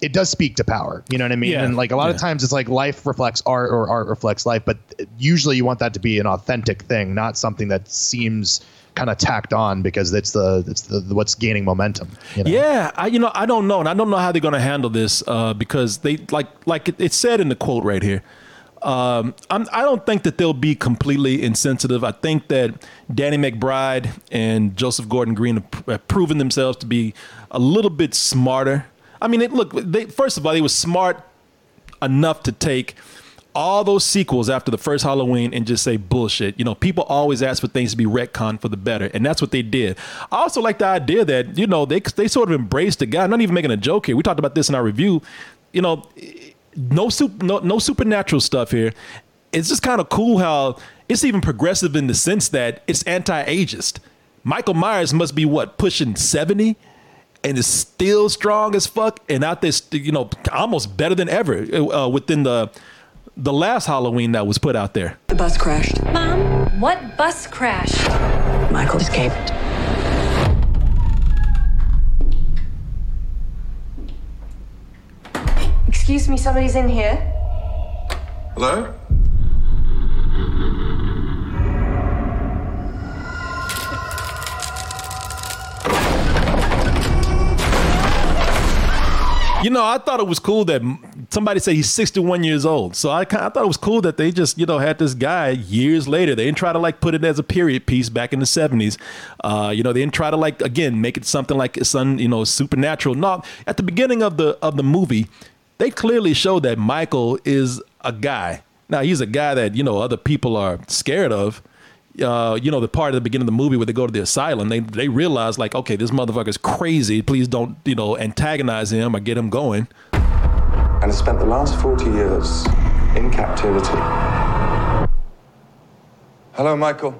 it does speak to power. You know what I mean? Yeah. And like a lot Yeah. of times it's like life reflects art or art reflects life, but usually you want that to be an authentic thing, not something that seems kind of tacked on because it's the it's the, the what's gaining momentum. You know? Yeah, I you know I don't know, and I don't know how they're going to handle this uh, because they like like it, it said in the quote right here. Um, I'm, I don't think that they'll be completely insensitive. I think that Danny McBride and Joseph Gordon-Green have, have proven themselves to be a little bit smarter. I mean, it, look, they, first of all, they were smart enough to take all those sequels after the first Halloween and just say bullshit. You know, people always ask for things to be retconned for the better, and that's what they did. I also like the idea that you know they they sort of embraced the guy. I'm not even making a joke here. We talked about this in our review. You know, no super no, no supernatural stuff here. It's just kind of cool how it's even progressive in the sense that it's anti-ageist. Michael Myers must be what pushing 70 and is still strong as fuck and out there st- you know almost better than ever uh, within the the last Halloween that was put out there. The bus crashed. Mom, what bus crash? Michael escaped. Excuse me, somebody's in here. Hello? You know, I thought it was cool that somebody said he's 61 years old. So I, kind I thought it was cool that they just, you know, had this guy years later. They didn't try to like put it as a period piece back in the 70s. Uh, you know, they didn't try to like again make it something like it's un, you know, supernatural. No, at the beginning of the of the movie, they clearly show that Michael is a guy. Now he's a guy that you know other people are scared of. Uh, you know, the part at the beginning of the movie where they go to the asylum, they they realize like, okay, this motherfucker's crazy. Please don't you know antagonize him or get him going. and has spent the last 40 years in captivity. Hello, Michael.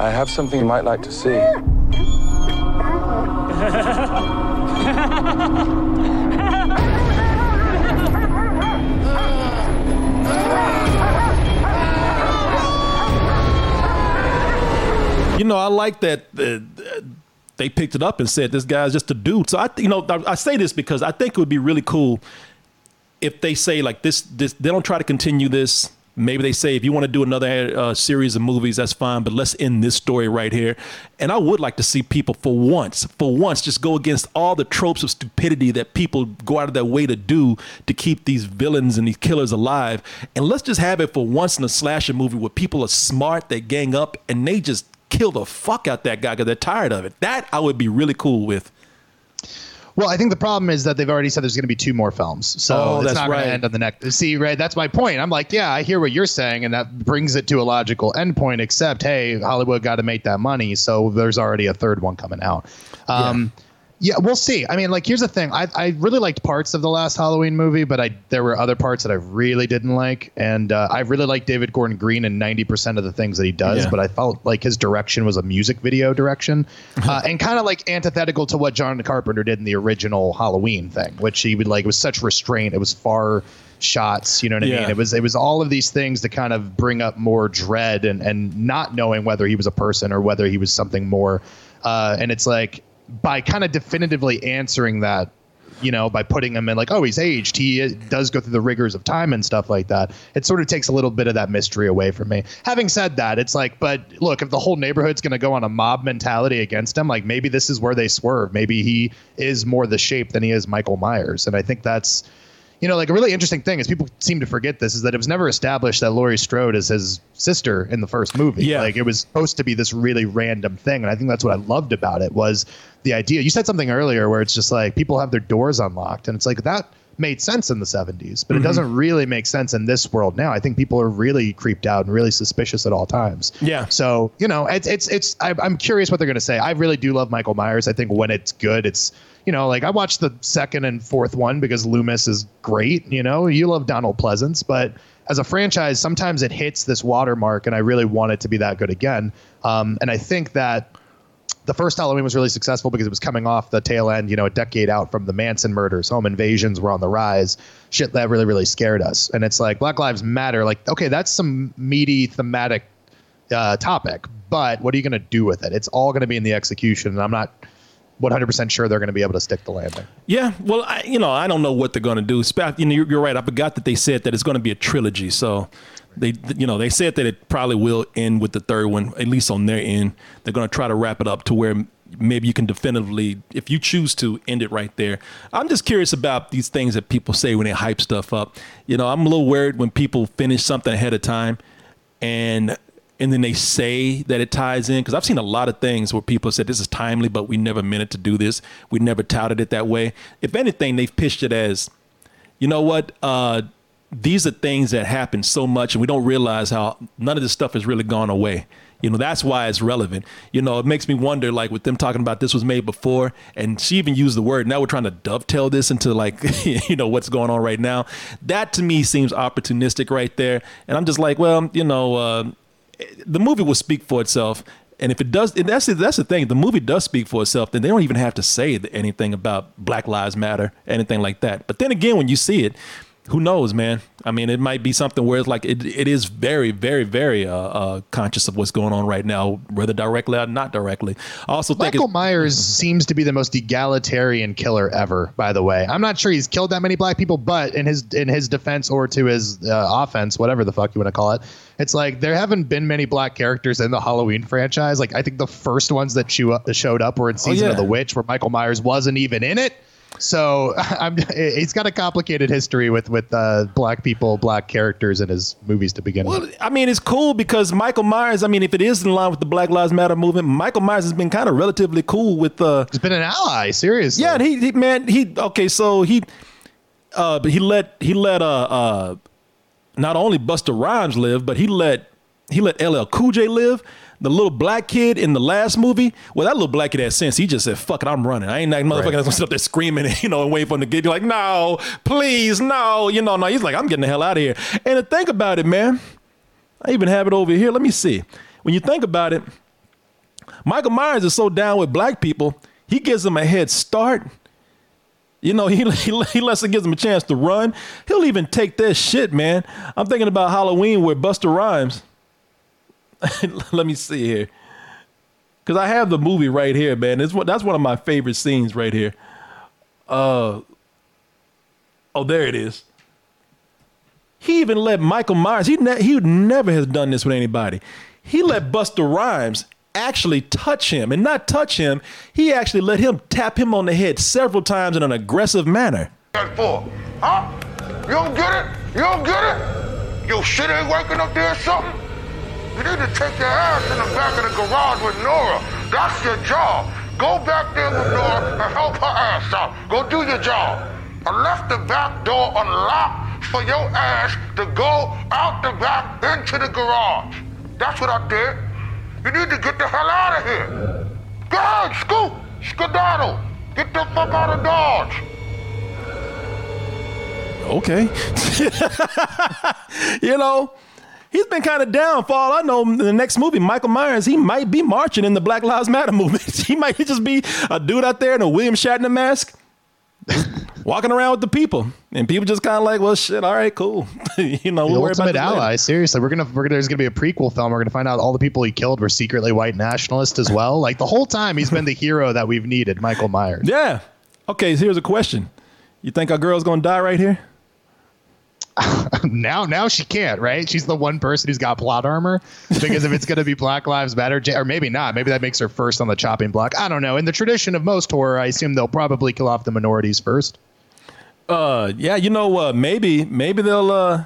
I have something you might like to see. <laughs> You know, I like that uh, they picked it up and said this guy's just a dude. So I, you know, I, say this because I think it would be really cool if they say like this. This they don't try to continue this. Maybe they say if you want to do another uh, series of movies, that's fine, but let's end this story right here. And I would like to see people for once, for once, just go against all the tropes of stupidity that people go out of their way to do to keep these villains and these killers alive. And let's just have it for once in a slasher movie where people are smart, they gang up, and they just kill the fuck out that guy because they're tired of it. That I would be really cool with. Well, I think the problem is that they've already said there's going to be two more films, so Oh, it's that's not going to end on the next. See, right? That's my point. I'm like, yeah, I hear what you're saying, and that brings it to a logical endpoint. Except, hey, Hollywood got to make that money, so there's already a third one coming out. Um, yeah. We'll see. I mean, like, here's the thing. I, I really liked parts of the last Halloween movie, but I there were other parts that I really didn't like, and uh, I really like David Gordon Green and 90% of the things that he does, Yeah. but I felt like his direction was a music video direction, <laughs> uh, and kind of like antithetical to what John Carpenter did in the original Halloween thing, which he would like. It was such restraint. It was far shots. You know what I Yeah. mean? It was it was all of these things to kind of bring up more dread and and not knowing whether he was a person or whether he was something more. Uh, and it's like by kind of definitively answering that you know, by putting him in like, oh, he's aged. He does go through the rigors of time and stuff like that. It sort of takes a little bit of that mystery away from me. Having said that, it's like, but look, if the whole neighborhood's going to go on a mob mentality against him, like maybe this is where they swerve. Maybe he is more the shape than he is Michael Myers. And I think that's, you know, like a really interesting thing is people seem to forget this is that it was never established that Laurie Strode is his sister in the first movie. Yeah. Like it was supposed to be this really random thing. And I think that's what I loved about it was the idea. You said something earlier where it's just like people have their doors unlocked and it's like that made sense in the 70s, but Mm-hmm. it doesn't really make sense in this world now. I think people are really creeped out and really suspicious at all times. Yeah. So you know, it's it's it's. I, I'm curious what they're going to say. I really do love Michael Myers. I think when it's good, it's you know, like I watched the second and fourth one because Loomis is great. You know, you love Donald Pleasence, but as a franchise, sometimes it hits this watermark, and I really want it to be that good again. Um, and I think that the first Halloween was really successful because it was coming off the tail end, you know, a decade out from the Manson murders. Home invasions were on the rise. Shit that really, really scared us. And it's like Black Lives Matter. Like, okay, that's some meaty thematic uh, topic, but what are you going to do with it? It's all going to be in the execution, and I'm not 100% sure they're going to be able to stick the landing. Yeah, well, I, you know, I don't know what they're going to do. You know, you're, you're right. I forgot that they said that it's going to be a trilogy. So they, you know, they said that it probably will end with the third one, at least on their end. They're going to try to wrap it up to where maybe you can definitively, if you choose to, end it right there. I'm just curious about these things that people say when they hype stuff up. You know, I'm a little worried when people finish something ahead of time and and then they say that it ties in because I've seen a lot of things where people said this is timely, but we never meant it to do this. We never touted it that way. If anything, they've pitched it as, you know what, uh, these are things that happen so much, and we don't realize how none of this stuff has really gone away. You know, that's why it's relevant. You know, it makes me wonder, like with them talking about this was made before, and she even used the word. Now we're trying to dovetail this into like, <laughs> you know, what's going on right now. That to me seems opportunistic right there. And I'm just like, well, you know, uh, the movie will speak for itself. And if it does, and that's that's the thing. The movie does speak for itself. Then they don't even have to say anything about Black Lives Matter, anything like that. But then again, when you see it, who knows, man? I mean, it might be something where it's like it, it is very, very, very uh, uh, conscious of what's going on right now, whether directly or not directly. I also Michael Myers <laughs> seems to be the most egalitarian killer ever. By the way, I'm not sure he's killed that many black people, but in his in his defense or to his uh, offense, whatever the fuck you want to call it, it's like there haven't been many black characters in the Halloween franchise. Like I think the first ones that showed up were in season yeah. of the witch, where Michael Myers wasn't even in it. So <laughs> I'm, he's got a complicated history with with uh, black people, black characters in his movies to begin Well, with. I mean, it's cool because Michael Myers. I mean, if it is in line with the Black Lives Matter movement, Michael Myers has been kind of relatively cool with. Uh, He's been an ally, seriously. yeah, and he, he man, he okay. So he, uh, but he let he let uh uh, not only Busta Rhymes live, but he let he let LL Cool J live. The little black kid in the last movie, well, that little black kid had sense. He just said, "Fuck it, I'm running. I ain't that motherfucker Right. that's gonna sit up there screaming, <laughs> you know, and wait for him to get you like, no, please, no, you know, no." He's like, "I'm getting the hell out of here." And to think about it, man, I even have it over here. Let me see. When you think about it, Michael Myers is so down with black people, he gives them a head start. You know, <laughs> he, he, he lets it gives him a chance to run. He'll even take their shit, man. I'm thinking about Halloween where Busta Rhymes. <laughs> Let me see here. Because I have the movie right here, man. It's, what- that's one of my favorite scenes right here. Uh, oh, there it is. He even let Michael Myers, he, ne- he would never has done this with anybody. He let Busta Rhymes actually touch him and not touch him. He actually let him tap him on the head several times in an aggressive manner. for? Huh? You don't get it? You don't get it? Your shit ain't working up there or something? You need to take your ass in the back of the garage with Nora. That's your job. Go back there with Nora and help her ass out. Go do your job. I left the back door unlocked for your ass to go out the back into the garage. That's what I did. You need to get the hell out of here. Go ahead, scoot, skedaddle. Get the fuck out of Dodge. okay. <laughs> you know, he's been kind of down for all I know. In the next movie, Michael Myers, he might be marching in the Black Lives Matter <laughs> movement. he might just be a dude out there in a William Shatner mask. Walking around with the people, and people just kind of like, well, shit, all right, cool. <laughs> you know, the we'll worry about ultimate this later. ally. Seriously, we're gonna we're gonna there's gonna be a prequel film. We're gonna find out all the people he killed were secretly white nationalists as well. Like the whole time, he's been the hero that we've needed, Michael Myers. Yeah. Okay, so here's a question. You think our girl's gonna die right here? <laughs> now now she can't, right? She's the one person who's got plot armor because if it's gonna be Black Lives Matter, or maybe not, maybe that makes her first on the chopping block. I don't know. In the tradition of most horror, I assume they'll probably kill off the minorities first. Uh, yeah, you know, uh, maybe, maybe they'll, uh,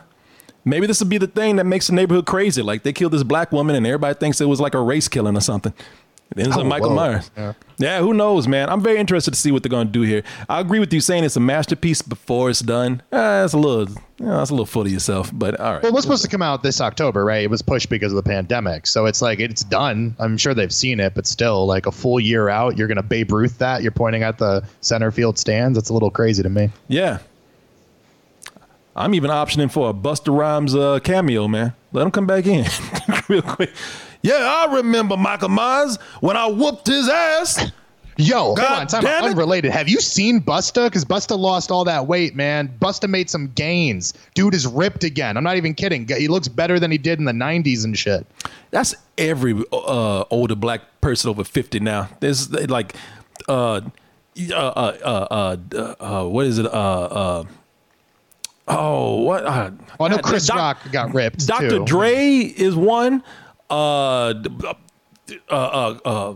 maybe this will be the thing that makes the neighborhood crazy. Like they killed this black woman, and everybody thinks it was like a race killing or something. It ends up Michael whoa. Myers. Yeah. Yeah. who knows, man? I'm very interested to see what they're going to do here. I agree with you saying it's a masterpiece before it's done. That's a little, you know, that's a little full of yourself, but all right. Well, it was supposed to come out this October, right? It was pushed because of the pandemic. So it's like it's done. I'm sure they've seen it, but still, like a full year out, you're gonna Babe Ruth that. You're pointing at the center field stands. That's a little crazy to me. Yeah. I'm even optioning for a Busta Rhymes uh, cameo, man. Let him come back in <laughs> real quick. Yeah, I remember Michael Myers when I whooped his ass. Yo, God hold on, time damn out. Unrelated. Have you seen Busta? Because Busta lost all that weight, man. Busta made some gains. Dude is ripped again. I'm not even kidding. He looks better than he did in the 90s and shit. That's every uh, older black person over 50 now. There's like, uh, uh, uh, uh, uh, uh, what is it? Uh, uh, oh, what? Uh, Well, I know Chris Doc- Rock got ripped. Dr. too. Dre is one. Uh, uh, uh, uh,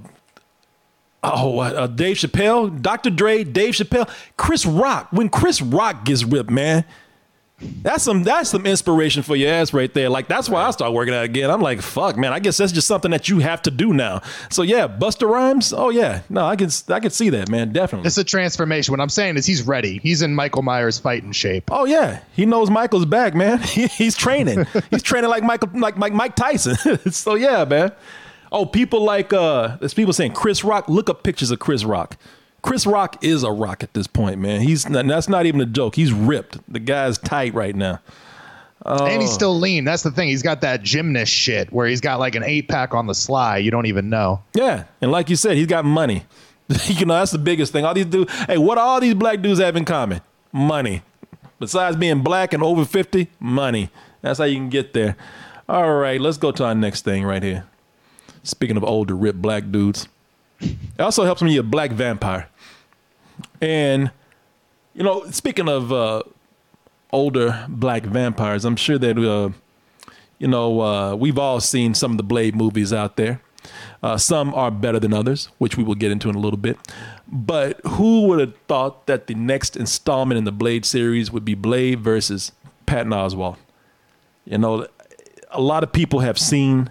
oh, uh, Dave Chappelle, Dr. Dre, Dave Chappelle, Chris Rock. When Chris Rock gets ripped, man, that's some that's some inspiration for your ass right there. Like that's why I start working out again. I'm like, fuck, man. I guess that's just something that you have to do now. So yeah, Busta Rhymes. Oh yeah, no, I can I can see that, man. Definitely. It's a transformation. What I'm saying is he's ready. He's in Michael Myers fighting shape. Oh yeah, he knows Michael's back, man. <laughs> He, he's training. he's training like Michael, like like Mike Tyson. <laughs> so yeah, man. Oh, people like uh, there's people saying Chris Rock. Look up pictures of Chris Rock. Chris Rock is a rock at this point, man. He's that's not even a joke. He's ripped. The guy's tight right now. And he's oh. still lean. That's the thing. He's got that gymnast shit where he's got like an eight pack on the sly. You don't even know. Yeah, and like you said, he's got money. <laughs> you know, that's the biggest thing. All these dudes. Hey, what all these black dudes have in common? Money. Besides being black and over fifty, money. That's how you can get there. All right, let's go to our next thing right here. Speaking of older, ripped black dudes, it also helps when you're a black vampire. And you know, speaking of uh, older black vampires, I'm sure that uh, you know uh, we've all seen some of the Blade movies out there. Uh, some are better than others, which we will get into in a little bit. But who would have thought that the next installment in the Blade series would be Blade versus Patton Oswalt? You know, a lot of people have seen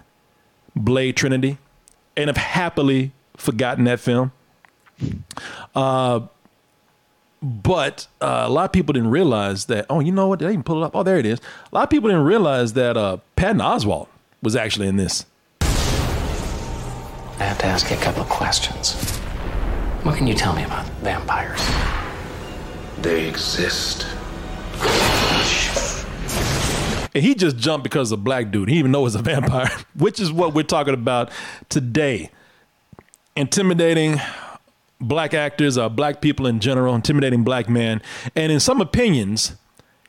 Blade Trinity and have happily forgotten that film. Uh, but uh, a lot of people didn't realize that. Oh, you know what? Did I even pull it up? Oh, there it is. A lot of people didn't realize that uh, Patton Oswalt was actually in this. I have to ask you a couple of questions. What can you tell me about vampires? They exist. And he just jumped because of a black dude. He didn't even know it was a vampire, <laughs> which is what we're talking about today. Intimidating black actors, or black people in general, intimidating black men, and in some opinions,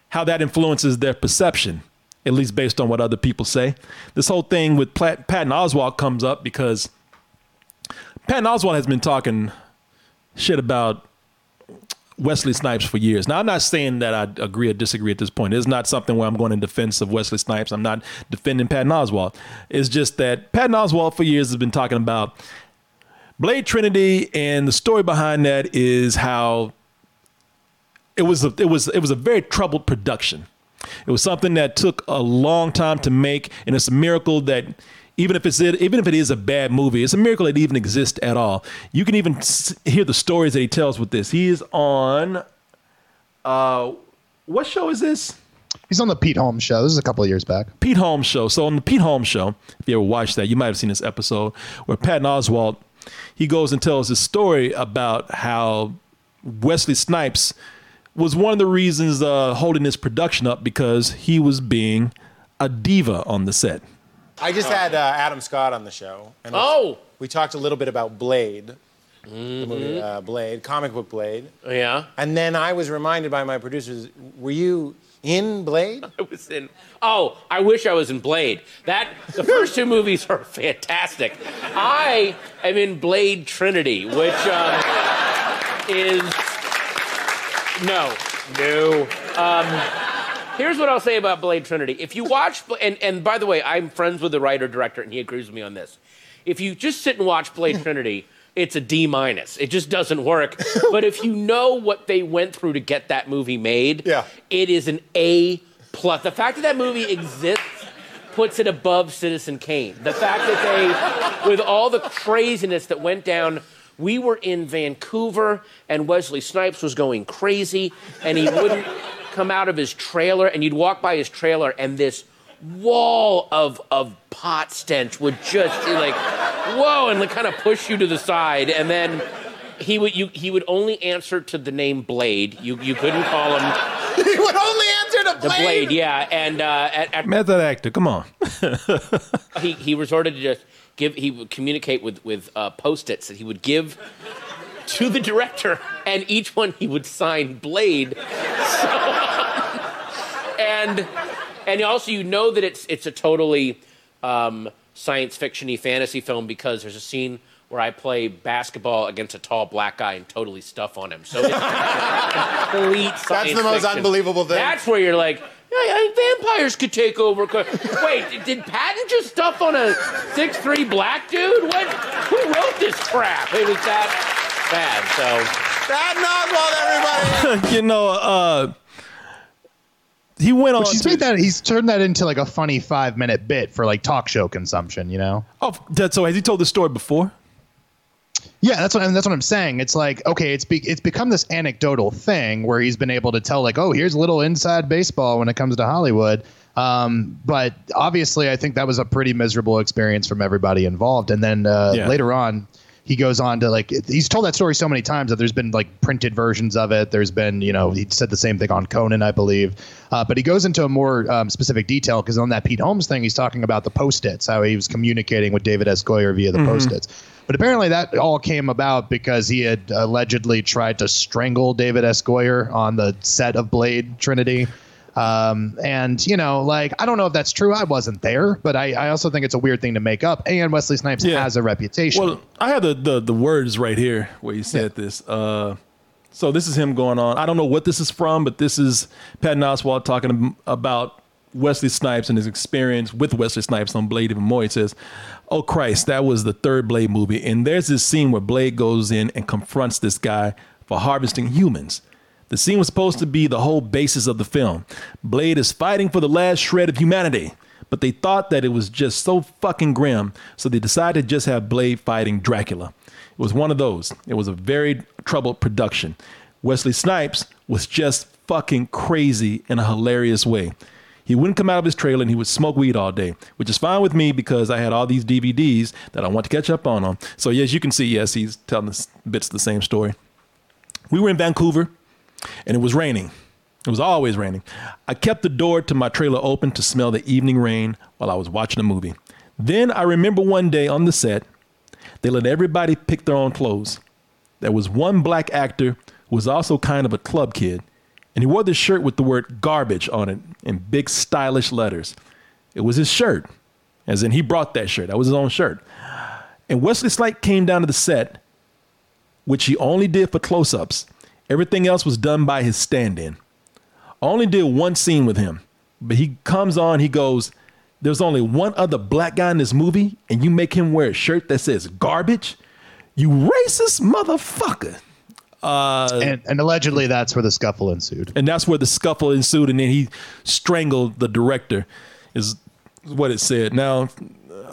how that influences their perception, at least based on what other people say. This whole thing with Pat- Patton Oswalt comes up because Patton Oswalt has been talking shit about Wesley Snipes for years. Now, I'm not saying that I agree or disagree at this point. It's not something where I'm going in defense of Wesley Snipes. I'm not defending Patton Oswalt. It's just that Patton Oswalt for years has been talking about Blade Trinity, and the story behind that is how it was a, it was it was a very troubled production. It was something that took a long time to make, and it's a miracle that even if it's even if it is a bad movie, it's a miracle it even exists at all. You can even hear the stories that he tells with this. He is on, uh, what show is this? He's on the Pete Holmes show. This is a couple of years back. Pete Holmes show. So on the Pete Holmes show, if you ever watched that, you might have seen this episode where Patton Oswalt he goes and tells his story about how Wesley Snipes was one of the reasons uh, holding this production up because he was being a diva on the set. I just had uh, Adam Scott on the show. And Oh. We talked a little bit about Blade, the movie uh, Blade, comic book Blade. Yeah. And then I was reminded by my producers, were you in Blade? <laughs> I was in. Oh, I wish I was in Blade. That the first two movies are fantastic. I am in Blade Trinity, which um, is no, no. Um, here's what I'll say about Blade Trinity. If you watch, and and by the way, I'm friends with the writer director, and he agrees with me on this. If you just sit and watch Blade <laughs> Trinity. It's a D minus. It just doesn't work. <laughs> but if you know what they went through to get that movie made, Yeah. it is an A plus. The fact that that movie exists puts it above Citizen Kane. The fact that they, with all the craziness that went down, we were in Vancouver and Wesley Snipes was going crazy and he wouldn't come out of his trailer and you'd walk by his trailer and this wall of of pot stench would just like whoa and like kind of push you to the side and then he would you he would only answer to the name Blade. You you couldn't call him <laughs> he would only answer to the Blade, yeah. And uh, at, at Method actor, come on. <laughs> he he resorted to just give he would communicate with with uh, post-its that he would give to the director and each one he would sign blade <laughs> So, and and also you know that it's it's a totally um, science fictiony fantasy film because there's a scene where I play basketball against a tall black guy and totally stuff on him. So it's complete <laughs> science That's the most fiction. unbelievable thing. That's where you're like, yeah, I vampires could take over. Wait, did Patton just stuff on a six three black dude? What? Who wrote this crap? It was that bad. So That Oswalt, everybody. <laughs> you know, uh, he went on. Which he's to- made that he's turned that into like a funny five minute bit for like talk show consumption, you know? Oh, so has he told this story before? Yeah, that's what I that's what I'm saying. It's like okay, it's be, it's become this anecdotal thing where he's been able to tell like, oh, here's a little inside baseball when it comes to Hollywood. Um, but obviously, I think that was a pretty miserable experience from everybody involved. And then uh, Yeah. later on, he goes on to like he's told that story so many times that there's been like printed versions of it. There's been you know he said the same thing on Conan, I believe. Uh, but he goes into a more um, specific detail because on that Pete Holmes thing, he's talking about the post-its, how he was communicating with David S. Goyer via the post-its. But apparently that all came about because he had allegedly tried to strangle David S. Goyer on the set of Blade Trinity. Um, and you know, like I don't know if that's true. I wasn't there, but I, I also think it's a weird thing to make up. And Wesley Snipes Yeah. has a reputation. Well, I have the, the, the words right here where he said this. Uh, so this is him going on. I don't know what this is from, but this is Patton Oswalt talking about Wesley Snipes and his experience with Wesley Snipes on Blade even more. He says, "Oh Christ, that was the third Blade movie, and there's this scene where Blade goes in and confronts this guy for harvesting humans." The scene was supposed to be the whole basis of the film. Blade is fighting for the last shred of humanity, but they thought that it was just so fucking grim, so they decided to just have Blade fighting Dracula. It was one of those. It was a very troubled production. Wesley Snipes was just fucking crazy in a hilarious way. He wouldn't come out of his trailer and he would smoke weed all day, which is fine with me because I had all these DVDs that I want to catch up on. So yes, you can see, yes, he's telling us bits of the same story. We were in Vancouver and it was raining. It was always raining. I kept the door to my trailer open to smell the evening rain while I was watching a movie. Then I remember one day on the set, they let everybody pick their own clothes. There was one black actor who was also kind of a club kid, and he wore this shirt with the word garbage on it in big stylish letters. It was his shirt, as in he brought that shirt. That was his own shirt. And Wesley Snipes came down to the set, which he only did for close ups. Everything else was done by his stand in. I only did one scene with him, but he comes on, he goes, There's only one other black guy in this movie, and you make him wear a shirt that says garbage? You racist motherfucker. and, and allegedly that's where the scuffle ensued. And that's where the scuffle ensued, and then he strangled the director, is what it said. Now,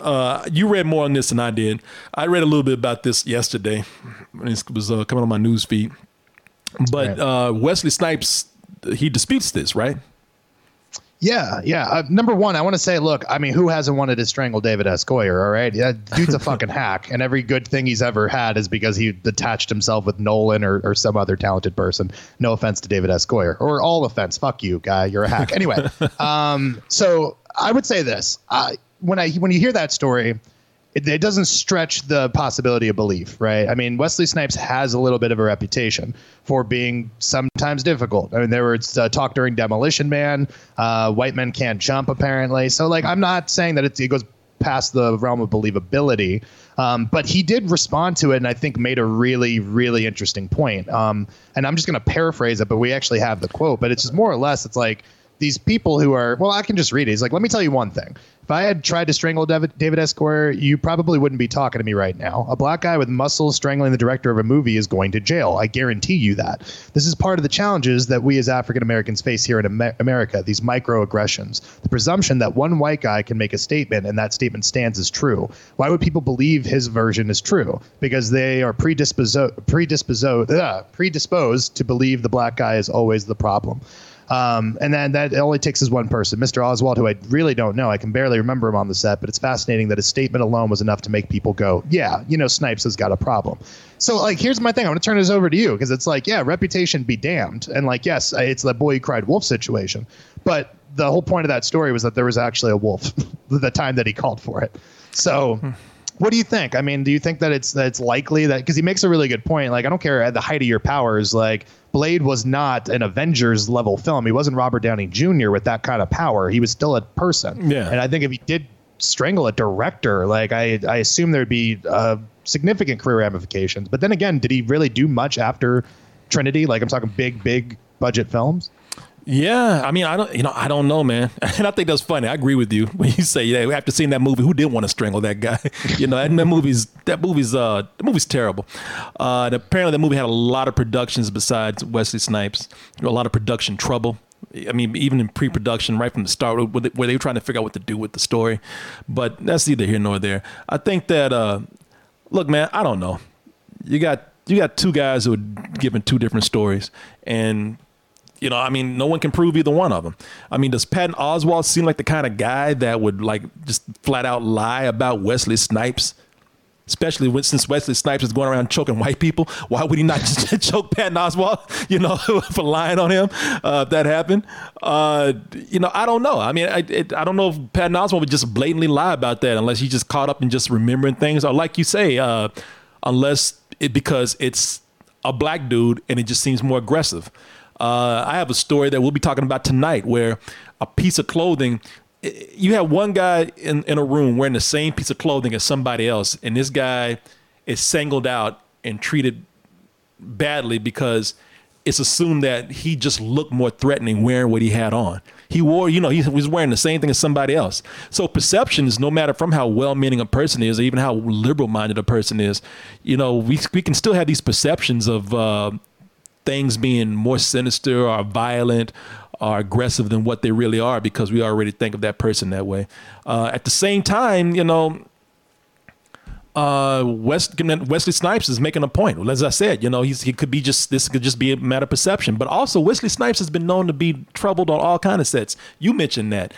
uh, you read more on this than I did. I read a little bit about this yesterday. It was uh, coming on my news feed. But uh, Wesley Snipes, he disputes this, right? Yeah, yeah. Uh, number one, I want to say, look, I mean, who hasn't wanted to strangle David S. Goyer? All right, that dude's a <laughs> fucking hack, and every good thing he's ever had is because he attached himself with Nolan or, or some other talented person. No offense to David S. Goyer, or all offense. Fuck you, guy. You're a hack. Anyway, <laughs> um, so I would say this: uh, when I when you hear that story, it, it doesn't stretch the possibility of belief, right? I mean, Wesley Snipes has a little bit of a reputation for being sometimes difficult. I mean, there was uh, talk during Demolition Man, uh, White Men Can't Jump, apparently. So, like, I'm not saying that it goes past the realm of believability, um, but he did respond to it and I think made a really, really interesting point. Um, and I'm just going to paraphrase it, but we actually have the quote, but it's just more or less, it's like, these people who are well, I can just read it. He's like, let me tell you one thing. If I had tried to strangle David, David S. Goyer, you probably wouldn't be talking to me right now. A black guy with muscles strangling the director of a movie is going to jail. I guarantee you that. This is part of the challenges that we as African Americans face here in Amer- America. These microaggressions, the presumption that one white guy can make a statement and that statement stands as true. Why would people believe his version is true? Because they are predisposed predisposed predisposed to believe the black guy is always the problem. Um, and then that only takes is one person, Mr. Oswalt, who I really don't know. I can barely remember him on the set, but it's fascinating that his statement alone was enough to make people go, "Yeah, you know, Snipes has got a problem." So, like, here's my thing. I'm going to turn this over to you because it's like, yeah, reputation be damned, and like, yes, it's the boy who cried wolf situation, but the whole point of that story was that there was actually a wolf <laughs> the time that he called for it. So. What do you think? I mean, do you think that it's that it's likely that because he makes a really good point. Like, I don't care at the height of your powers. Like, Blade was not an Avengers level film. He wasn't Robert Downey Jr. with that kind of power. He was still a person. Yeah. And I think if he did strangle a director, like I, I assume there'd be uh, significant career ramifications. But then again, did he really do much after Trinity? Like I'm talking big, big budget films. Yeah, I mean, I don't, you know, I don't know, man, <laughs> and I think that's funny. I agree with you when you say, yeah, after seeing that movie, who didn't want to strangle that guy? <laughs> you know, and that movie's that movie's uh, the movie's terrible. Uh, apparently, that movie had a lot of productions besides Wesley Snipes, a lot of production trouble. I mean, even in pre-production, right from the start, where they, where they were trying to figure out what to do with the story. But that's neither here nor there. I think that, uh, look, man, I don't know. You got you got two guys who are giving two different stories, and you know, I mean, no one can prove either one of them. I mean, does Patton Oswalt seem like the kind of guy that would like just flat out lie about Wesley Snipes? Especially when, since Wesley Snipes is going around choking white people, why would he not <laughs> just choke Patton Oswalt? You know, <laughs> for lying on him. Uh, if that happened, uh, you know, I don't know. I mean, I, it, I don't know if Patton Oswalt would just blatantly lie about that, unless he just caught up in just remembering things, or like you say, uh, unless it because it's a black dude and it just seems more aggressive. Uh, I have a story that we'll be talking about tonight where a piece of clothing, you have one guy in, in a room wearing the same piece of clothing as somebody else, and this guy is singled out and treated badly because it's assumed that he just looked more threatening wearing what he had on. He wore, you know, he was wearing the same thing as somebody else. So perceptions, no matter from how well-meaning a person is, or even how liberal-minded a person is, you know, we we can still have these perceptions of uh, things being more sinister or violent or aggressive than what they really are because we already think of that person that way. Uh, at the same time, you know, uh, West, Wesley Snipes is making a point. As I said, you know, he could be just this could just be a matter of perception. But also, Wesley Snipes has been known to be troubled on all kind of sets. You mentioned that.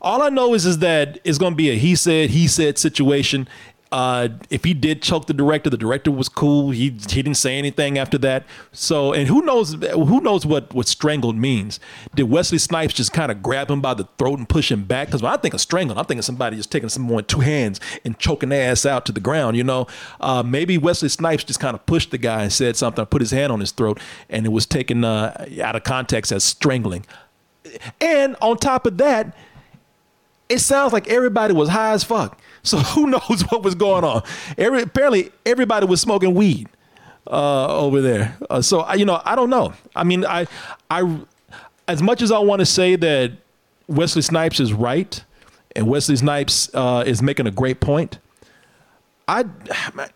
All I know is is that it's going to be a he said he said situation, uh, if he did choke the director, the director was cool. He he didn't say anything after that. So, and who knows who knows what what strangled means? Did Wesley Snipes just kind of grab him by the throat and push him back? Because when I think of strangling, I'm thinking somebody just taking someone two hands and choking their ass out to the ground. You know, uh, maybe Wesley Snipes just kind of pushed the guy and said something, put his hand on his throat, and it was taken uh, out of context as strangling. And on top of that, it sounds like everybody was high as fuck. So <laughs> who knows what was going on? Every, apparently, everybody was smoking weed uh, over there. Uh, so I, you know, I don't know. I mean, I, I, as much as I want to say that Wesley Snipes is right, and Wesley Snipes uh, is making a great point. I,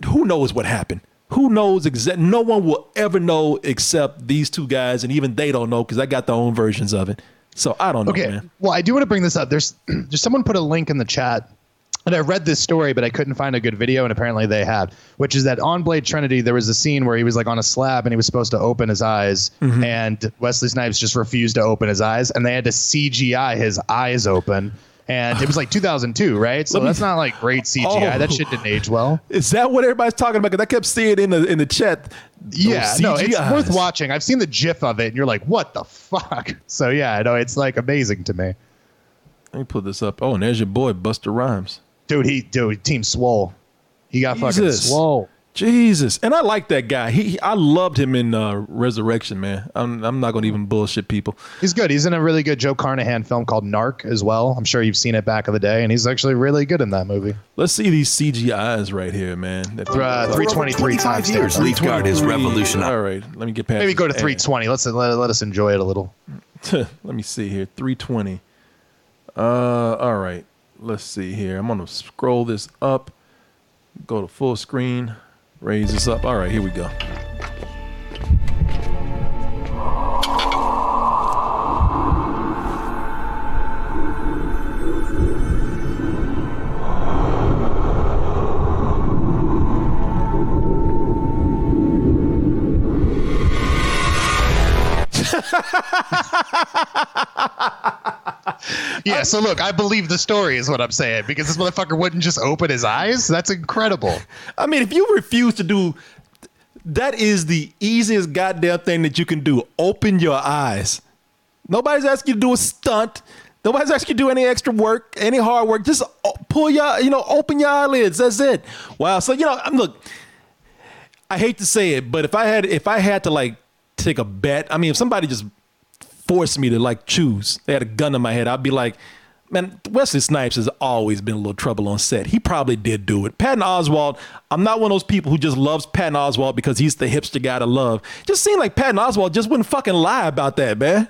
who knows what happened? Who knows exactly? No one will ever know except these two guys, and even they don't know because I got their own versions of it. So I don't know. Okay. Man. Well, I do want to bring this up. There's, <clears throat> there's someone put a link in the chat and I read this story, but I couldn't find a good video, and apparently they had, which is that on Blade Trinity, there was a scene where he was like on a slab and he was supposed to open his eyes, Mm-hmm. and Wesley Snipes just refused to open his eyes, and they had to CGI his eyes open. And it was like 2002, right? So me- that's not like great CGI. Oh. That shit didn't age well. Is that what everybody's talking about? Because I kept seeing in the in the chat. Yeah, no, it's worth watching. I've seen the GIF of it, and you're like, "What the fuck?" <laughs> So yeah, no, it's like amazing to me, Let me put this up. Oh, and there's your boy Busta Rhymes. Dude. He, dude, Team Swole, he got fucking swole. Jesus, and I like that guy. He, he- I loved him in uh, Resurrection, man. I'm, I'm not gonna even bullshit people. He's good. He's in a really good Joe Carnahan film called Narc as well. I'm sure you've seen it back in the day, and he's actually really good in that movie. Let's see these CGIs right here, man. That- Uh, 323 times years, Leaf Guard has revolutionized. All right, let me get past. Maybe go to this. 320. Let's let, let us enjoy it a little. <laughs> let me see here. 320. Uh, all right. Let's see here. I'm gonna scroll this up. Go to full screen. Raise this up. All right, here we go. <laughs> <laughs> Yeah, um, so look, I believe the story is what I'm saying because this motherfucker wouldn't just open his eyes. That's incredible. <laughs> I mean, if you refuse to do that is the easiest goddamn thing that you can do. Open your eyes. Nobody's asking you to do a stunt. Nobody's asking you to do any extra work, any hard work. Just o- pull your, you know, open your eyelids. That's it. Wow. So you know, I'm look. I hate to say it, but if I had, if I had to like take a bet, I mean, if somebody just forced me to like choose, they had a gun to my head, I'd be like, man, Wesley Snipes has always been a little trouble on set. He probably did do it. Patton Oswalt, I'm not one of those people who just loves Patton Oswalt because he's the hipster guy to love. Just seemed like Patton Oswalt just wouldn't fucking lie about that, man.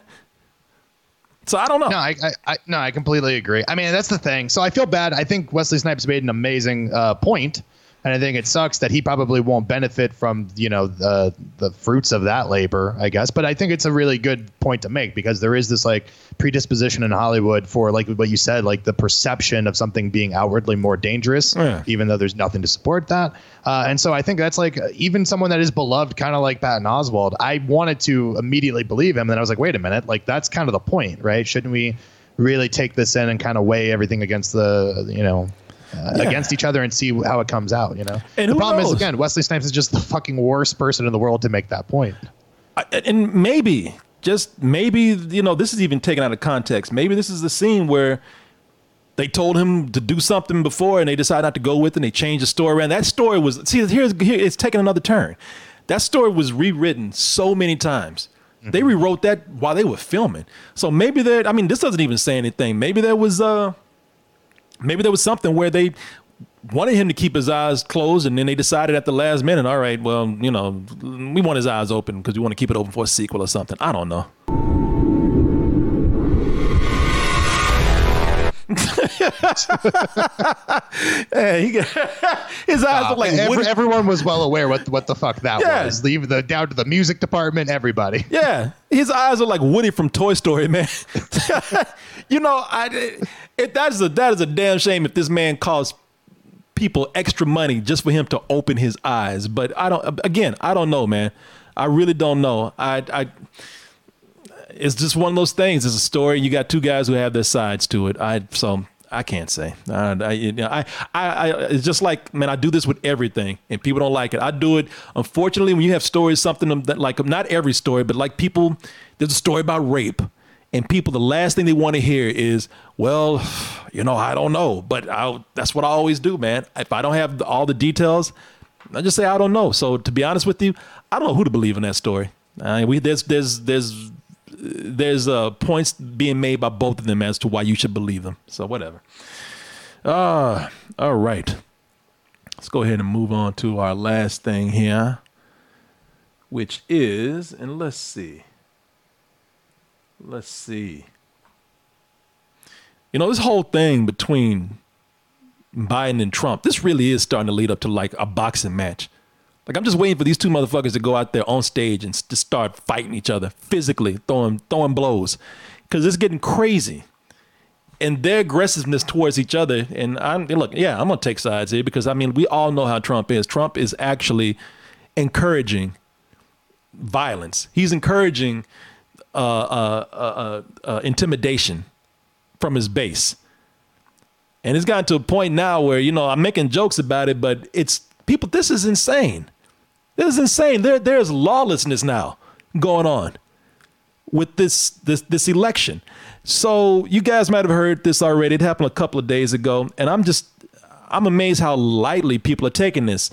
So I don't know. No, I, I, I no, I completely agree. I mean, that's the thing. So I feel bad. I think Wesley Snipes made an amazing uh, point, and I think it sucks that he probably won't benefit from you know the the fruits of that labor, I guess. But I think it's a really good point to make because there is this like predisposition in Hollywood for like what you said, like the perception of something being outwardly more dangerous, Yeah. even though there's nothing to support that. Uh, and so I think that's like even someone that is beloved, kind of like Patton Oswalt. I wanted to immediately believe him, and then I was like, wait a minute, like that's kind of the point, right? Shouldn't we really take this in and kind of weigh everything against the you know? Uh, Yeah. Against each other and see how it comes out, you know. And the problem knows? is again, Wesley Snipes is just the fucking worst person in the world to make that point. I- and maybe just maybe you know this is even taken out of context maybe this is the scene where they told him to do something before and they decided not to go with it and they changed the story around that story was see here's here it's taking another turn that story was rewritten so many times they rewrote that while they were filming so maybe that i mean this doesn't even say anything maybe there was uh maybe there was something where they wanted him to keep his eyes closed and then they decided at the last minute all right well you know we want his eyes open because we want to keep it open for a sequel or something. I don't know <laughs> hey, he his eyes look like Uh, every- everyone was well aware what what the fuck that Yeah. was. Leave the down to the music department, everybody. Yeah, his eyes are like Woody from Toy Story, man. <laughs> you know, I it, that is a that is a damn shame if this man costs people extra money just for him to open his eyes. But I don't. Again, I don't know, man. I really don't know. I I. It's just one of those things. It's a story. You got two guys who have their sides to it. I so I can't say. I, I, you know, I, I, I, it's just like, man, I do this with everything, and people don't like it. I do it. Unfortunately, when you have stories, something that like not every story, but like people, there's a story about rape, and people, the last thing they want to hear is, well, you know, I don't know, but I, that's what I always do, man. If I don't have all the details, I just say I don't know. So to be honest with you, I don't know who to believe in that story. Uh, we there's there's there's there's uh, points being made by both of them as to why you should believe them. So whatever. Uh, all right. Let's go ahead and move on to our last thing here, which is, and let's see. Let's see. You know, this whole thing between Biden and Trump, this really is starting to lead up to like a boxing match. Like I'm just waiting for these two motherfuckers to go out there on stage and just start fighting each other physically, throwing throwing blows, because it's getting crazy. And their aggressiveness towards each other, and I'm look, yeah, I'm gonna take sides here because I mean we all know how Trump is. Trump is actually encouraging violence. He's encouraging uh, uh, uh, uh, uh, intimidation from his base. And it's gotten to a point now where, you know, I'm making jokes about it, but it's people, this is insane. This is insane. There, there's lawlessness now going on with this, this, this election. So you guys might have heard this already. It happened a couple of days ago. And I'm just, I'm amazed how lightly people are taking this.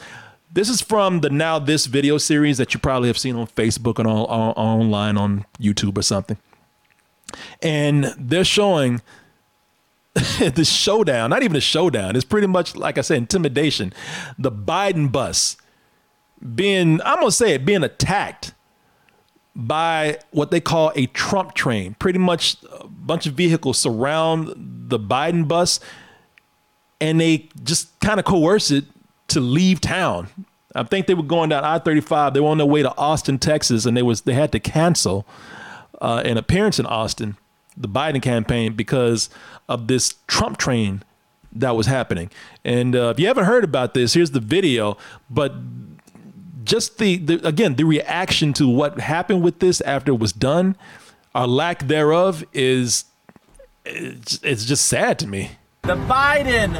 This is from the Now This video series that you probably have seen on Facebook and all, on, online on YouTube or something. And they're showing <laughs> the showdown, not even a showdown, it's pretty much like I said, intimidation. The Biden bus being, I'm gonna say it, being attacked by what they call a Trump train. Pretty much a bunch of vehicles surround the Biden bus and they just kind of coerce it to leave town. I think they were going down I-35. They were on their way to Austin, Texas, and they was they had to cancel uh, an appearance in Austin, the Biden campaign, because of this Trump train that was happening. And uh, if you haven't heard about this, here's the video. But just the, the again the reaction to what happened with this after it was done, our lack thereof, is it's, it's just sad to me. The Biden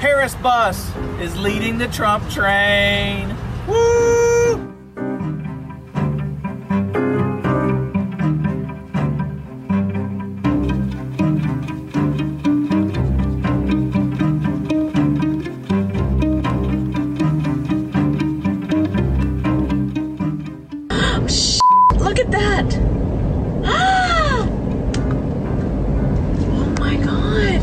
Harris bus is leading the Trump train. Woo! At that! <gasps> oh my god!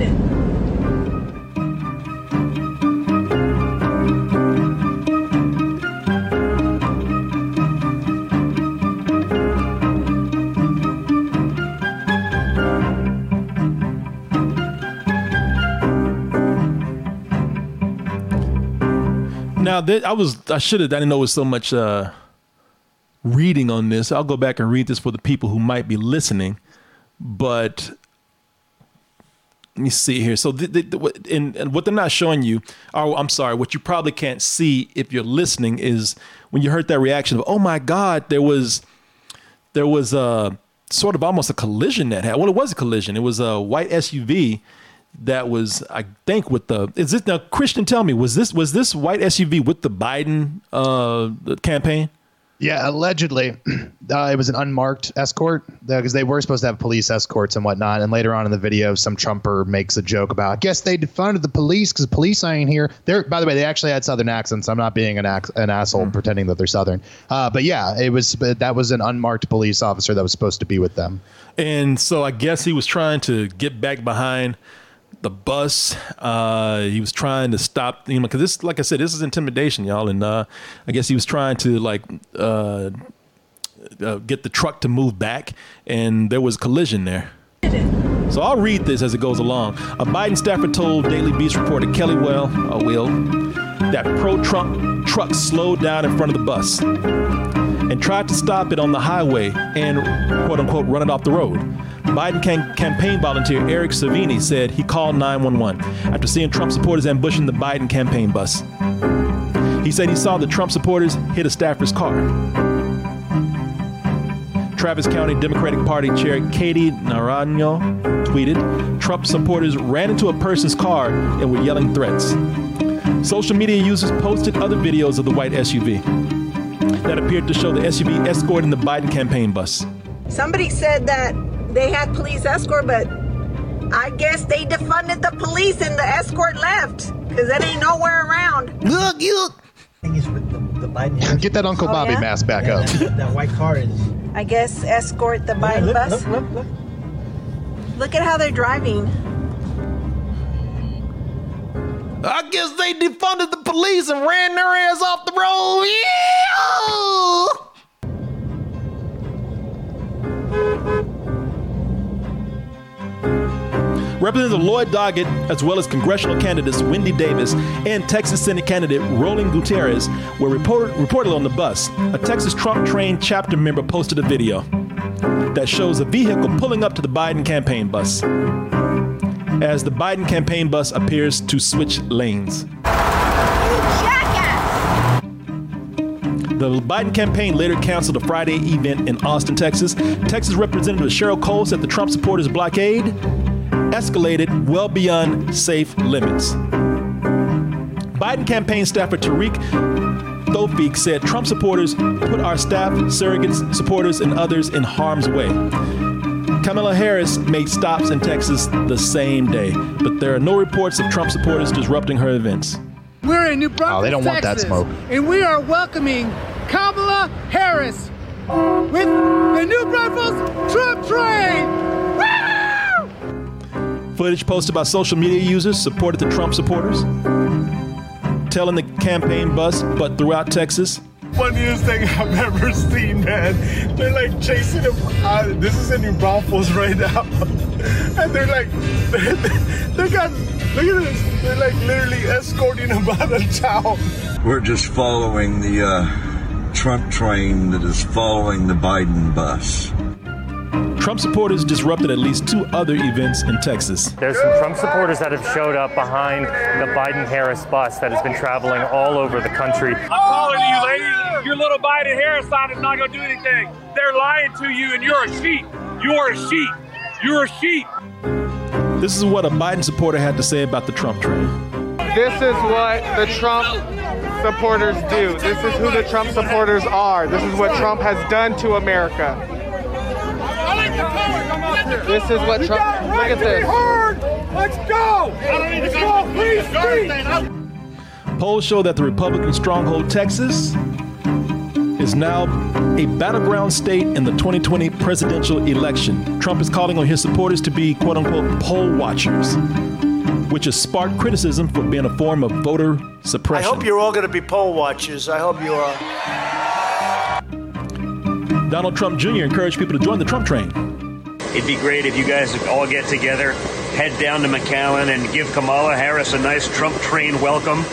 Now that I was I should have I didn't know it was so much uh reading on this. I'll go back and read this for the people who might be listening. But let me see here. So, the, the, the, what- and, and what they're not showing you, oh, I'm sorry, what you probably can't see if you're listening is when you heard that reaction of, oh my God, there was, there was a sort of almost a collision that happened. Well, it was a collision. It was a white SUV that was, I think, with the. Is this now, Christian? Tell me, was this was this white SUV with the Biden uh, campaign? Yeah, allegedly, <clears throat> uh, it was an unmarked escort because they were supposed to have police escorts and whatnot. And later on in the video, some Trumper makes a joke about, "I guess they defunded the police because police ain't here." They're, by the way, they actually had Southern accents. I'm not being an ac- an asshole pretending that they're Southern. Uh, but yeah, it was that was an unmarked police officer that was supposed to be with them. And so I guess he was trying to get back behind the bus. Uh, he was trying to stop, you know, because this, like I said, this is intimidation, y'all. And uh, I guess he was trying to like uh, uh, get the truck to move back, and there was a collision there. So I'll read this as it goes along. A Biden staffer told Daily Beast reporter Kelly Well, uh, Will, that pro-Trump truck slowed down in front of the bus and tried to stop it on the highway and quote unquote run it off the road. Biden cam- campaign volunteer Eric Savini said he called 911 after seeing Trump supporters ambushing the Biden campaign bus. He said he saw the Trump supporters hit a staffer's car. Travis County Democratic Party Chair Katie Naranjo tweeted Trump supporters ran into a person's car and were yelling threats. Social media users posted other videos of the white SUV that appeared to show the SUV escorting the Biden campaign bus. Somebody said that they had police escort, but I guess they defunded the police and the escort left because it ain't nowhere around. Look, you. The Biden. Get that Uncle Oh, Bobby yeah? mask back up. that white car is. I guess escort the oh, Biden look, bus. look, look, look. Look at how they're driving. I guess they defunded the police and ran their ass off the road. Representative Lloyd Doggett, as well as congressional candidates Wendy Davis and Texas Senate candidate Roland Gutierrez, were report- reportedly on the bus. A Texas Trump train chapter member posted a video that shows a vehicle pulling up to the Biden campaign bus as the Biden campaign bus appears to switch lanes. The Biden campaign later canceled a Friday event in Austin, Texas. Texas Representative Sheryl Cole said the Trump supporters' blockade escalated well beyond safe limits. Biden campaign staffer Tariq Thowfeek said Trump supporters put our staff, surrogates, supporters, and others in harm's way. Kamala Harris made stops in Texas the same day, but there are no reports of Trump supporters disrupting her events. We're in New Braunfels, Oh, they don't want that Texas, smoke. and we are welcoming Kamala Harris with the New Braunfels Trump train. Woo! Footage posted by social media users supported the Trump supporters, telling the campaign bus, but throughout Texas, funniest thing <laughs> I've ever seen, man. They're like chasing him. Uh, this is in New Braunfels right now, <laughs> and they're like, <laughs> they got look at this. They're like literally escorting him out of town. We're just following the uh, Trump train that is following the Biden bus. Trump supporters disrupted at least two other events in Texas. There's some Trump supporters that have showed up behind the Biden Harris bus that has been traveling all over the country. I'm calling you, lady. Your little Biden Harris sign is not going to do anything. They're lying to you, and you're a sheep. You are a sheep. You're a sheep. This is what a Biden supporter had to say about the Trump train. This is what the Trump supporters do. This is who the Trump supporters are. This is what Trump has done to America. I like the power come up here. This is what Trump. Look at this. Let's go. Let's go. Please, Polls show that the Republican stronghold Texas is now a battleground state in the 2020 presidential election. Trump is calling on his supporters to be quote unquote poll watchers, which has sparked criticism for being a form of voter suppression. I hope you're all going to be poll watchers. I hope you are. Donald Trump Jr. encouraged people to join the Trump train. It'd be great if you guys all get together, head down to McAllen, and give Kamala Harris a nice Trump train welcome.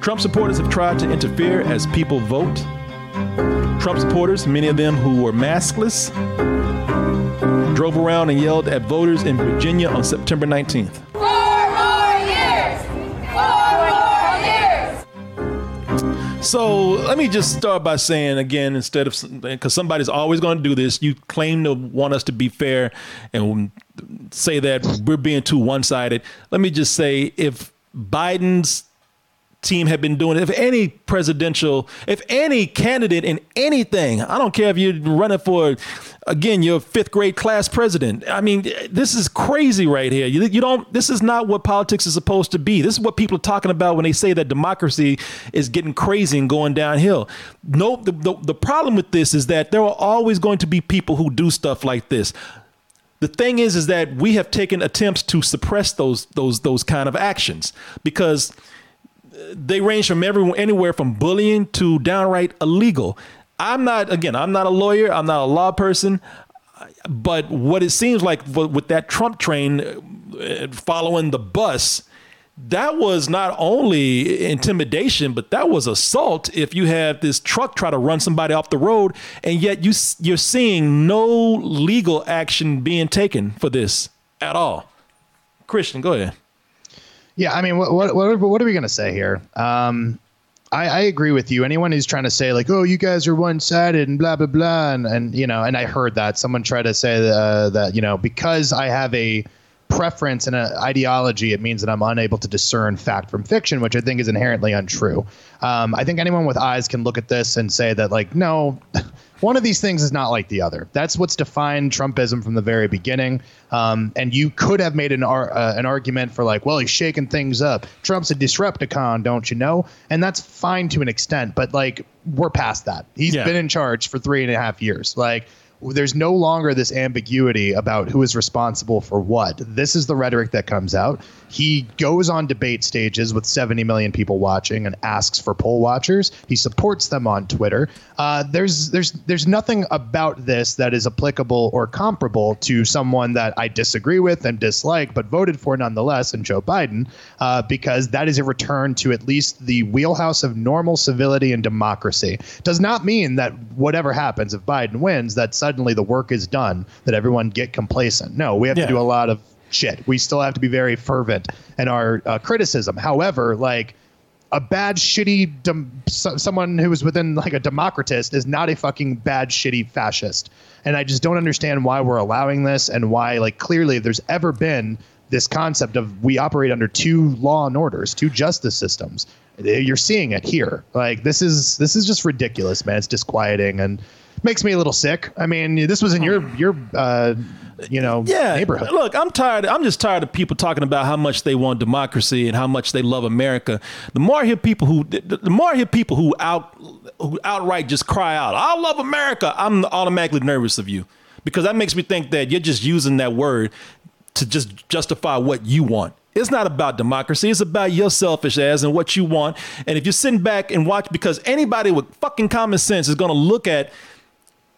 Trump supporters have tried to interfere as people vote. Trump supporters, many of them who were maskless, drove around and yelled at voters in Virginia on September 19th. So let me just start by saying again, instead of because somebody's always going to do this, you claim to want us to be fair and say that we're being too one sided. Let me just say if Biden's team had been doing it, if any presidential, if any candidate in anything, I don't care if you're running for, again, your fifth grade class president. I mean, this is crazy right here. You, you don't, this is not what politics is supposed to be. This is what people are talking about when they say that democracy is getting crazy and going downhill. No, the, the, the problem with this is that there are always going to be people who do stuff like this the thing is is that we have taken attempts to suppress those those those kind of actions because they range from everyone anywhere from bullying to downright illegal. I'm not again, I'm not a lawyer, I'm not a law person, but what it seems like with that Trump train uh, following the bus, that was not only intimidation, but that was assault. If you have this truck try to run somebody off the road, and yet you you're seeing no legal action being taken for this at all. Christian, go ahead. Yeah, I mean, what what what, what are we gonna say here? Um, I, I agree with you. Anyone who's trying to say like, "Oh, you guys are one-sided" and blah blah blah, and, and you know, and I heard that someone try to say uh, that you know because I have a preference and an ideology, it means that I'm unable to discern fact from fiction, which I think is inherently untrue. Um, I think anyone with eyes can look at this and say that like, no. <laughs> One of these things is not like the other. That's what's defined Trumpism from the very beginning. Um, and you could have made an ar- uh, an argument for like, well, he's shaking things up. Trump's a disrupticon, don't you know? And that's fine to an extent, but like we're past that. He's Yeah. been in charge for three and a half years. Like there's no longer this ambiguity about who is responsible for what. This is the rhetoric that comes out. He goes on debate stages with 70 million people watching and asks for poll watchers. He supports them on Twitter. Uh, there's there's there's nothing about this that is applicable or comparable to someone that I disagree with and dislike, but voted for nonetheless, and Joe Biden, uh, because that is a return to at least the wheelhouse of normal civility and democracy. Does not mean that whatever happens if Biden wins, that suddenly the work is done, that everyone get complacent. No, we have Yeah. to do a lot of shit. We still have to be very fervent in our uh, criticism. However, like a bad, shitty, dem- so- someone who is within like a democratist is not a fucking bad, shitty fascist. And I just don't understand why we're allowing this and why, like, clearly, if there's ever been this concept of we operate under two law and orders, two justice systems. You're seeing it here. Like this is this is just ridiculous, man. It's disquieting and makes me a little sick. I mean, this was in your your uh, you know yeah, neighborhood. Look, I'm tired. I'm just tired of people talking about how much they want democracy and how much they love America. The more I hear people who, the the more I hear people who out, who outright just cry out, "I love America," I'm automatically nervous of you because that makes me think that you're just using that word to just justify what you want. It's not about democracy. It's about your selfish ass and what you want. And if you're sitting back and watch, because anybody with fucking common sense is going to look at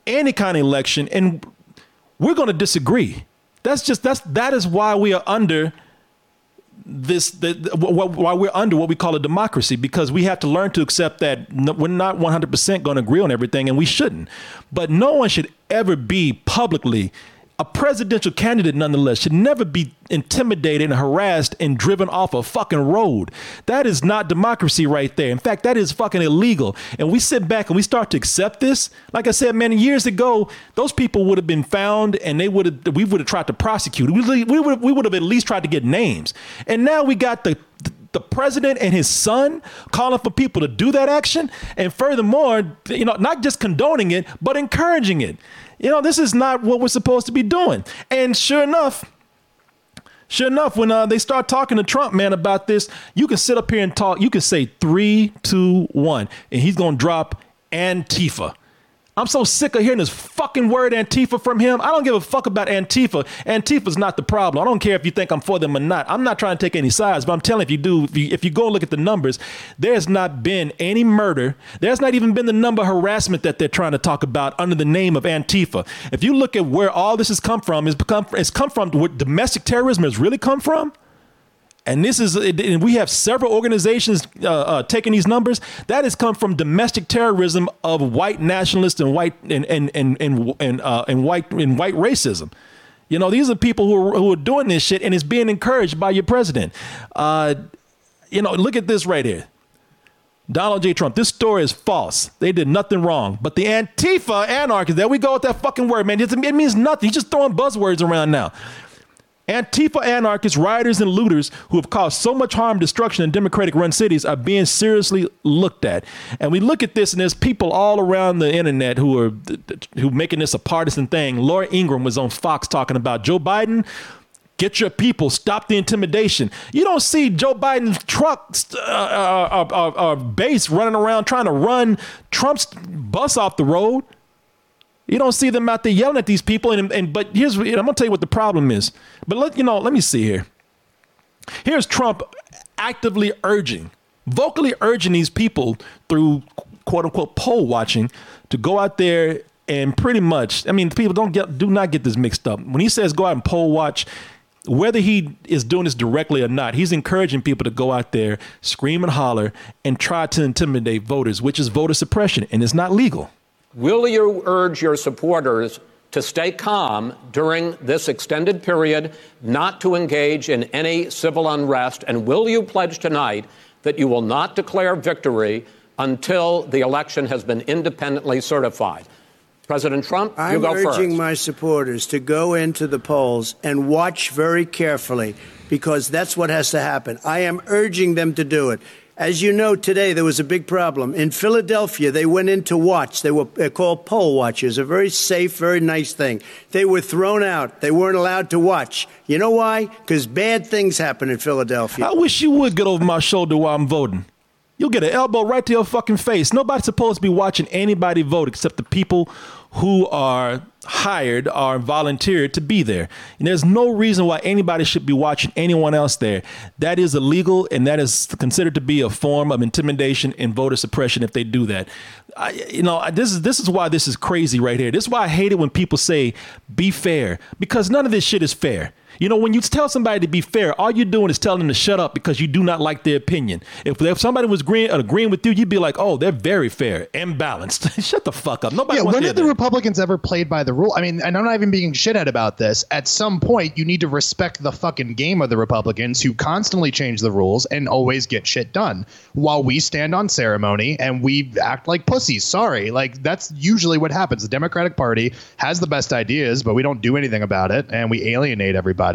any kind of election and we're going to disagree. That's just that's that is why we are under this the, the, why we're under what we call a democracy because we have to learn to accept that we're not 100% going to agree on everything and we shouldn't but no one should ever be publicly a presidential candidate nonetheless should never be intimidated and harassed and driven off a fucking road. That is not democracy right there. In fact that is fucking illegal. And we sit back and we start to accept this. Like i said man years ago those people would have been found and they would have we would have tried to prosecute. We we would we would have at least tried to get names. And now we got the the president and his son calling for people to do that action. And furthermore you know not just condoning it but encouraging it you know this is not what we're supposed to be doing and sure enough Sure enough, when uh, they start talking to Trump, man, about this, you can sit up here and talk. You can say three, two, one, and he's gonna drop Antifa. I'm so sick of hearing this fucking word Antifa from him. I don't give a fuck about Antifa. Antifa's not the problem. I don't care if you think I'm for them or not. I'm not trying to take any sides, but I'm telling you, if you do, if you, if you go look at the numbers, there's not been any murder. There's not even been the number harassment that they're trying to talk about under the name of Antifa. If you look at where all this has come from, it's become it's come from where domestic terrorism has really come from. And this is, and we have several organizations uh, uh, taking these numbers. That has come from domestic terrorism of white nationalists and white and and and and and, uh, and white and white racism. You know, these are people who are, who are doing this shit, and it's being encouraged by your president. Uh, you know, look at this right here. Donald J. Trump. This story is false. They did nothing wrong. But the Antifa anarchists, there we go with that fucking word, man. It means nothing. He's just throwing buzzwords around now. Antifa anarchists, rioters, and looters who have caused so much harm, destruction in democratic run cities are being seriously looked at. And we look at this, and there's people all around the internet who are who making this a partisan thing. Laura Ingraham was on Fox talking about Joe Biden. Get your people. Stop the intimidation. You don't see Joe Biden's truck uh, uh, uh, uh, base running around trying to run Trump's bus off the road. You don't see them out there yelling at these people. And, and but here's I'm gonna tell you what the problem is. But let you know, let me see here. Here's Trump actively urging, vocally urging these people through quote unquote poll watching to go out there and pretty much, I mean, people don't get do not get this mixed up. When he says go out and poll watch, whether he is doing this directly or not, he's encouraging people to go out there, scream and holler, and try to intimidate voters, which is voter suppression, and it's not legal. Will you urge your supporters to stay calm during this extended period, not to engage in any civil unrest? And will you pledge tonight that you will not declare victory until the election has been independently certified? President Trump, you I'm go urging first. my supporters to go into the polls and watch very carefully because that's what has to happen. I am urging them to do it. As you know, today there was a big problem. In Philadelphia, they went in to watch. They were called poll watchers, a very safe, very nice thing. They were thrown out. They weren't allowed to watch. You know why? Because bad things happen in Philadelphia. I wish you would get over my shoulder while I'm voting. You'll get an elbow right to your fucking face. Nobody's supposed to be watching anybody vote except the people who are hired or volunteered to be there. And there's no reason why anybody should be watching anyone else there. That is illegal and that is considered to be a form of intimidation and voter suppression if they do that. I, you know, this is this is why this is crazy right here. This is why I hate it when people say be fair because none of this shit is fair. You know, when you tell somebody to be fair, all you're doing is telling them to shut up because you do not like their opinion. If, if somebody was agreeing, uh, agreeing with you, you'd be like, oh, they're very fair and balanced. <laughs> shut the fuck up. Nobody yeah, wants when have the. Republicans ever played by the rule? I mean, and I'm not even being shithead about this. At some point, you need to respect the fucking game of the Republicans who constantly change the rules and always get shit done while we stand on ceremony and we act like pussies. Sorry. Like, that's usually what happens. The Democratic Party has the best ideas, but we don't do anything about it and we alienate everybody.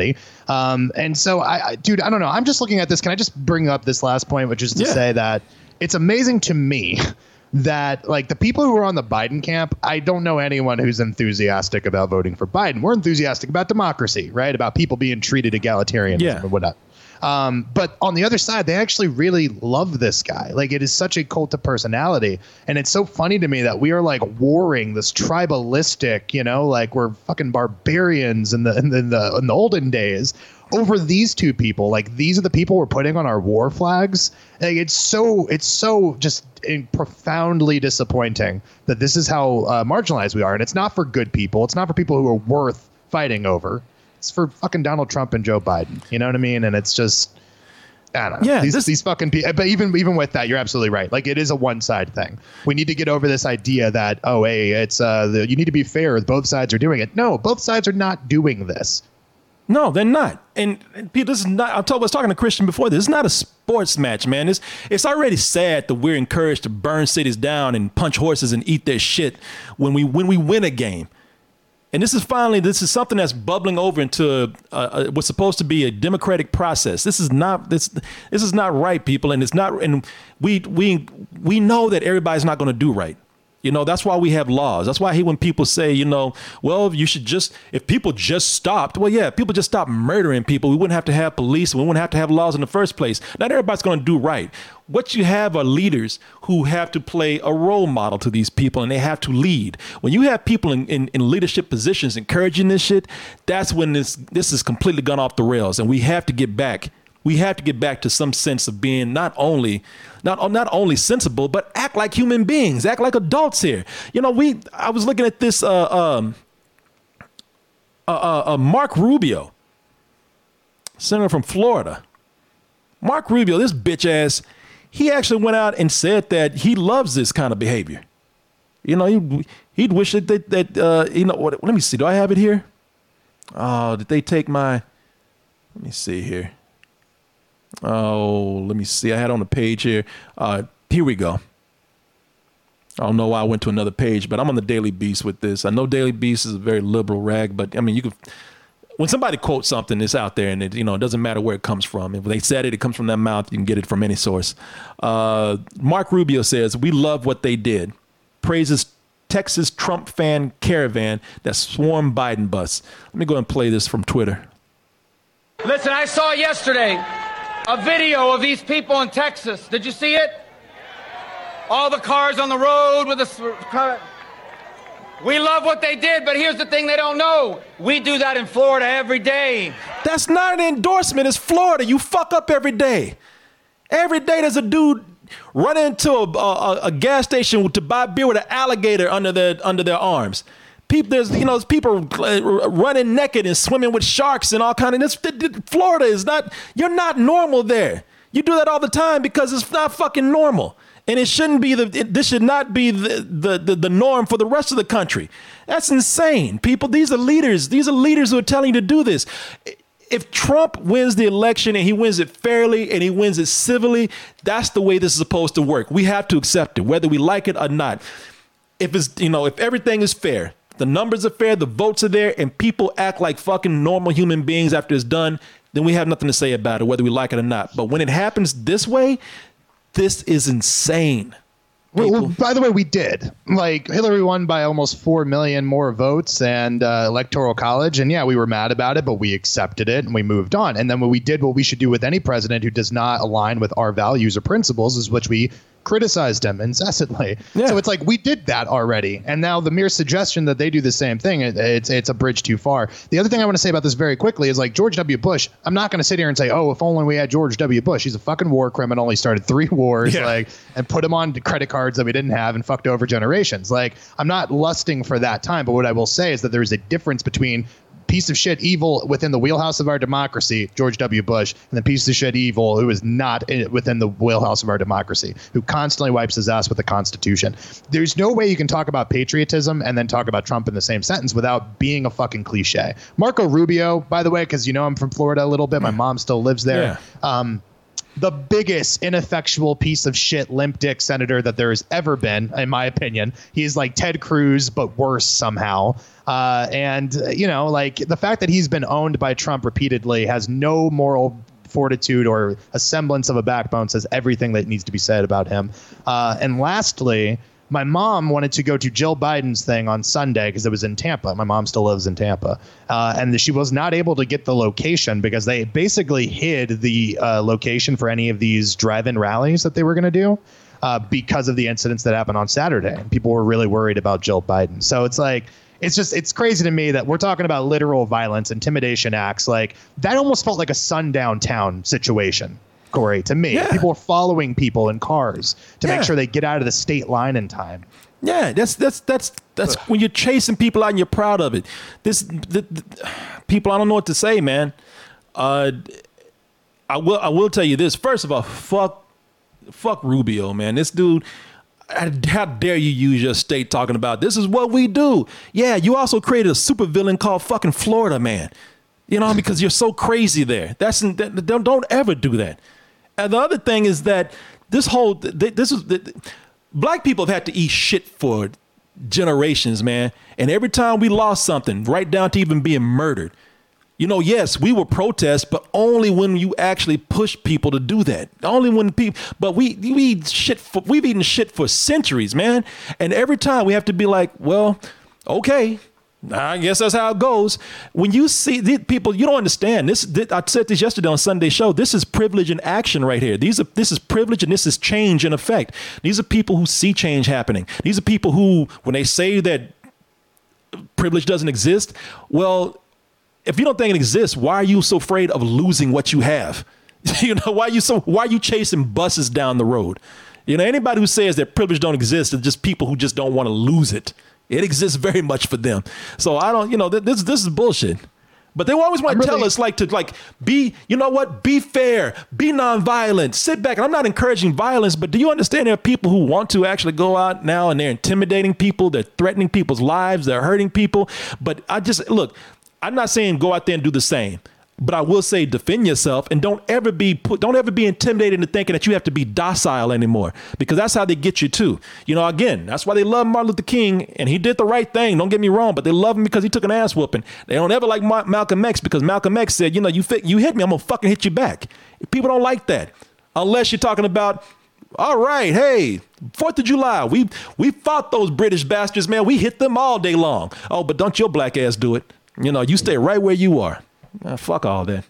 Um, and so, I, I, dude, I don't know. I'm just looking at this. Can I just bring up this last point, which is to Yeah. say that it's amazing to me <laughs> that like the people who are on the Biden camp, I don't know anyone who's enthusiastic about voting for Biden. We're enthusiastic about democracy, right? About people being treated egalitarian Yeah. or whatnot. Um, but on the other side, they actually really love this guy. Like it is such a cult of personality, and it's so funny to me that we are like warring this tribalistic, you know, like we're fucking barbarians in the in the in the, in the olden days over these two people. Like these are the people we're putting on our war flags. Like it's so it's so just profoundly disappointing that this is how uh, marginalized we are, and it's not for good people. It's not for people who are worth fighting over. It's for fucking Donald Trump and Joe Biden. You know what I mean? And it's just. I don't know. Yeah, these, this- these fucking people. But even even with that, you're absolutely right. Like it is a one side thing. We need to get over this idea that oh hey, it's uh the, you need to be fair. Both sides are doing it. No, both sides are not doing this. No, they're not. And, and people, this is not. I told I was talking to Christian before. This is not a sports match, man. It's it's already sad that we're encouraged to burn cities down and punch horses and eat their shit when we when we win a game. And this is finally this is something that's bubbling over into uh, uh, what's supposed to be a democratic process. This is not this this is not right, people, and it's not. And we we we know that everybody's not going to do right. You know, that's why we have laws. That's why he, when people say, you know, well, you should just, if people just stopped, well, yeah, if people just stopped murdering people, we wouldn't have to have police. We wouldn't have to have laws in the first place. Not everybody's going to do right. What you have are leaders who have to play a role model to these people and they have to lead. When you have people in, in, in leadership positions encouraging this shit, that's when this, this is completely gone off the rails. And we have to get back we have to get back to some sense of being not only not not only sensible but act like human beings act like adults here. You know we i was looking at this uh um uh, uh, uh mark rubio senator from florida. Mark rubio this bitch ass he actually went out and said that he loves this kind of behavior. You know he, he'd wish that that, that uh you know what let me see do i have it here? Oh did they take my let me see here Oh, let me see. I had on the page here. Uh, here we go. I don't know why I went to another page, but I'm on the Daily Beast with this. I know Daily Beast is a very liberal rag, but I mean, you could when somebody quotes something, it's out there, and it you know it doesn't matter where it comes from. If they said it, it comes from their mouth. You can get it from any source. Uh, Mark Rubio says, "We love what they did." Praises Texas Trump fan caravan that swarmed Biden bus. Let me go and play this from Twitter. Listen, I saw yesterday a video of these people in Texas. Did you see it? All the cars on the road with the. We love what they did, but here's the thing they don't know. We do that in Florida every day. That's not an endorsement. It's Florida. You fuck up every day. Every day there's a dude run into a, a, a gas station to buy beer with an alligator under their under their arms. People, there's you know, there's people uh, running naked and swimming with sharks and all kind of. This, Florida is not. You're not normal there. You do that all the time because it's not fucking normal, and it shouldn't be the. It, this should not be the, the the the norm for the rest of the country. That's insane, people. These are leaders. These are leaders who are telling you to do this. If Trump wins the election and he wins it fairly and he wins it civilly, that's the way this is supposed to work. We have to accept it, whether we like it or not. If it's you know, if everything is fair, the numbers are fair, the votes are there, and people act like fucking normal human beings after it's done, then we have nothing to say about it, whether we like it or not. But when it happens this way, this is insane. Well, well, by the way, we did. Like Hillary won by almost four million more votes and uh, electoral college, and yeah, we were mad about it, but we accepted it and we moved on. And then when we did what we should do with any president who does not align with our values or principles, is which we criticized him incessantly. Yeah. So it's like we did that already, and now the mere suggestion that they do the same thing, it, it's it's a bridge too far. The other thing I want to say about this very quickly is like George W. Bush. I'm not going to sit here and say, oh, if only we had George W. Bush. He's a fucking war criminal. He started three wars, yeah. like, and put him on credit cards that we didn't have and fucked over generations. Like, I'm not lusting for that time, but what I will say is that there is a difference between piece of shit evil within the wheelhouse of our democracy, George W. Bush, and the piece of shit evil who is not in, within the wheelhouse of our democracy, who constantly wipes his ass with the Constitution. There's no way you can talk about patriotism and then talk about Trump in the same sentence without being a fucking cliche. Marco Rubio, by the way, because you know I'm from Florida a little bit, my mom still lives there. Yeah. Um, the biggest ineffectual piece of shit limp dick senator that there has ever been, in my opinion. He is like Ted Cruz, but worse somehow. Uh, and, uh, you know, like the fact that he's been owned by Trump repeatedly has no moral fortitude or a semblance of a backbone says everything that needs to be said about him. Uh, and lastly, my mom wanted to go to Jill Biden's thing on Sunday because it was in Tampa. My mom still lives in Tampa, uh, and she was not able to get the location because they basically hid the uh, location for any of these drive-in rallies that they were going to do uh, because of the incidents that happened on Saturday. People were really worried about Jill Biden. So it's like it's just it's crazy to me that we're talking about literal violence, intimidation acts. Like that almost felt like a sundown town situation. Corey, to me, Yeah. people are following people in cars to Yeah. make sure they get out of the state line in time. Yeah, that's that's that's that's when you're chasing people out and you're proud of it. This the, the, people, I don't know what to say, man. Uh, I will I will tell you this. First of all, fuck fuck Rubio, man. This dude. How dare you use your state talking about this is what we do? Yeah, you also created a supervillain called fucking Florida Man. You know, because you're so crazy there. That's that, don't don't ever do that. And the other thing is that this whole this is black people have had to eat shit for generations, man. And every time we lost something, right down to even being murdered, you know, yes, we will protest, but only when you actually push people to do that. Only when people, but we we shit for, we've eaten shit for centuries, man. And every time we have to be like, well, okay, I guess that's how it goes. When you see the people, you don't understand this. thi- I said this yesterday on Sunday show. This is privilege in action right here. These are this is privilege and this is change in effect. These are people who see change happening. These are people who, when they say that privilege doesn't exist, well, if you don't think it exists, why are you so afraid of losing what you have? <laughs> you know, why are you so why are you chasing buses down the road? You know, anybody who says that privilege don't exist is just people who just don't want to lose it. It exists very much for them. So I don't, you know, this this is bullshit. But they always want to tell us like to like be, you know what, be fair, be nonviolent, sit back. And I'm not encouraging violence, but do you understand there are people who want to actually go out now and they're intimidating people, they're threatening people's lives, they're hurting people. But I just look, I'm not saying go out there and do the same. But I will say defend yourself and don't ever be put don't ever be intimidated into thinking that you have to be docile anymore. Because that's how they get you too. You know, again, that's why they love Martin Luther King and he did the right thing. Don't get me wrong, but they love him because he took an ass whooping. They don't ever like Ma- Malcolm X because Malcolm X said, you know, you fit, you hit me, I'm gonna fucking hit you back. People don't like that. Unless you're talking about all right, hey, Fourth of July, we we fought those British bastards, man. We hit them all day long. Oh, but don't your black ass do it. You know, you stay right where you are. Fuck all that.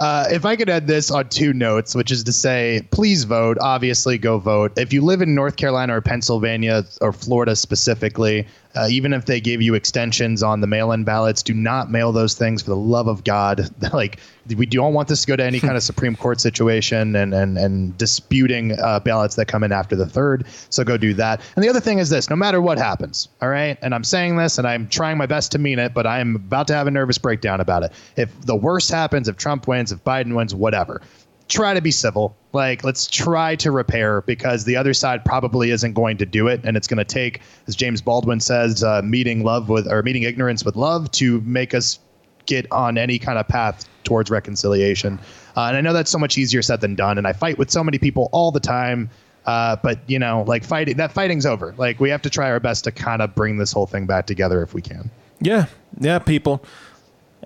Uh, if I could add this on two notes, which is to say, please vote. Obviously, go vote. If you live in North Carolina or Pennsylvania or Florida specifically, uh, even if they gave you extensions on the mail-in ballots, do not mail those things for the love of God. <laughs> like we don't want this to go to any kind of <laughs> Supreme Court situation and and and disputing uh, ballots that come in after the third. So go do that. And the other thing is this: no matter what happens, all right. And I'm saying this, and I'm trying my best to mean it, but I'm about to have a nervous breakdown about it. If the worst happens, if Trump wins, if Biden wins, whatever try to be civil. Like, let's try to repair because the other side probably isn't going to do it, and it's going to take, as James Baldwin says, uh, meeting love with or meeting ignorance with love to make us get on any kind of path towards reconciliation. Uh, and I know that's so much easier said than done, and I fight with so many people all the time. Uh, but you know, like fighting, that fighting's over. Like we have to try our best to kind of bring this whole thing back together if we can. Yeah, yeah, people.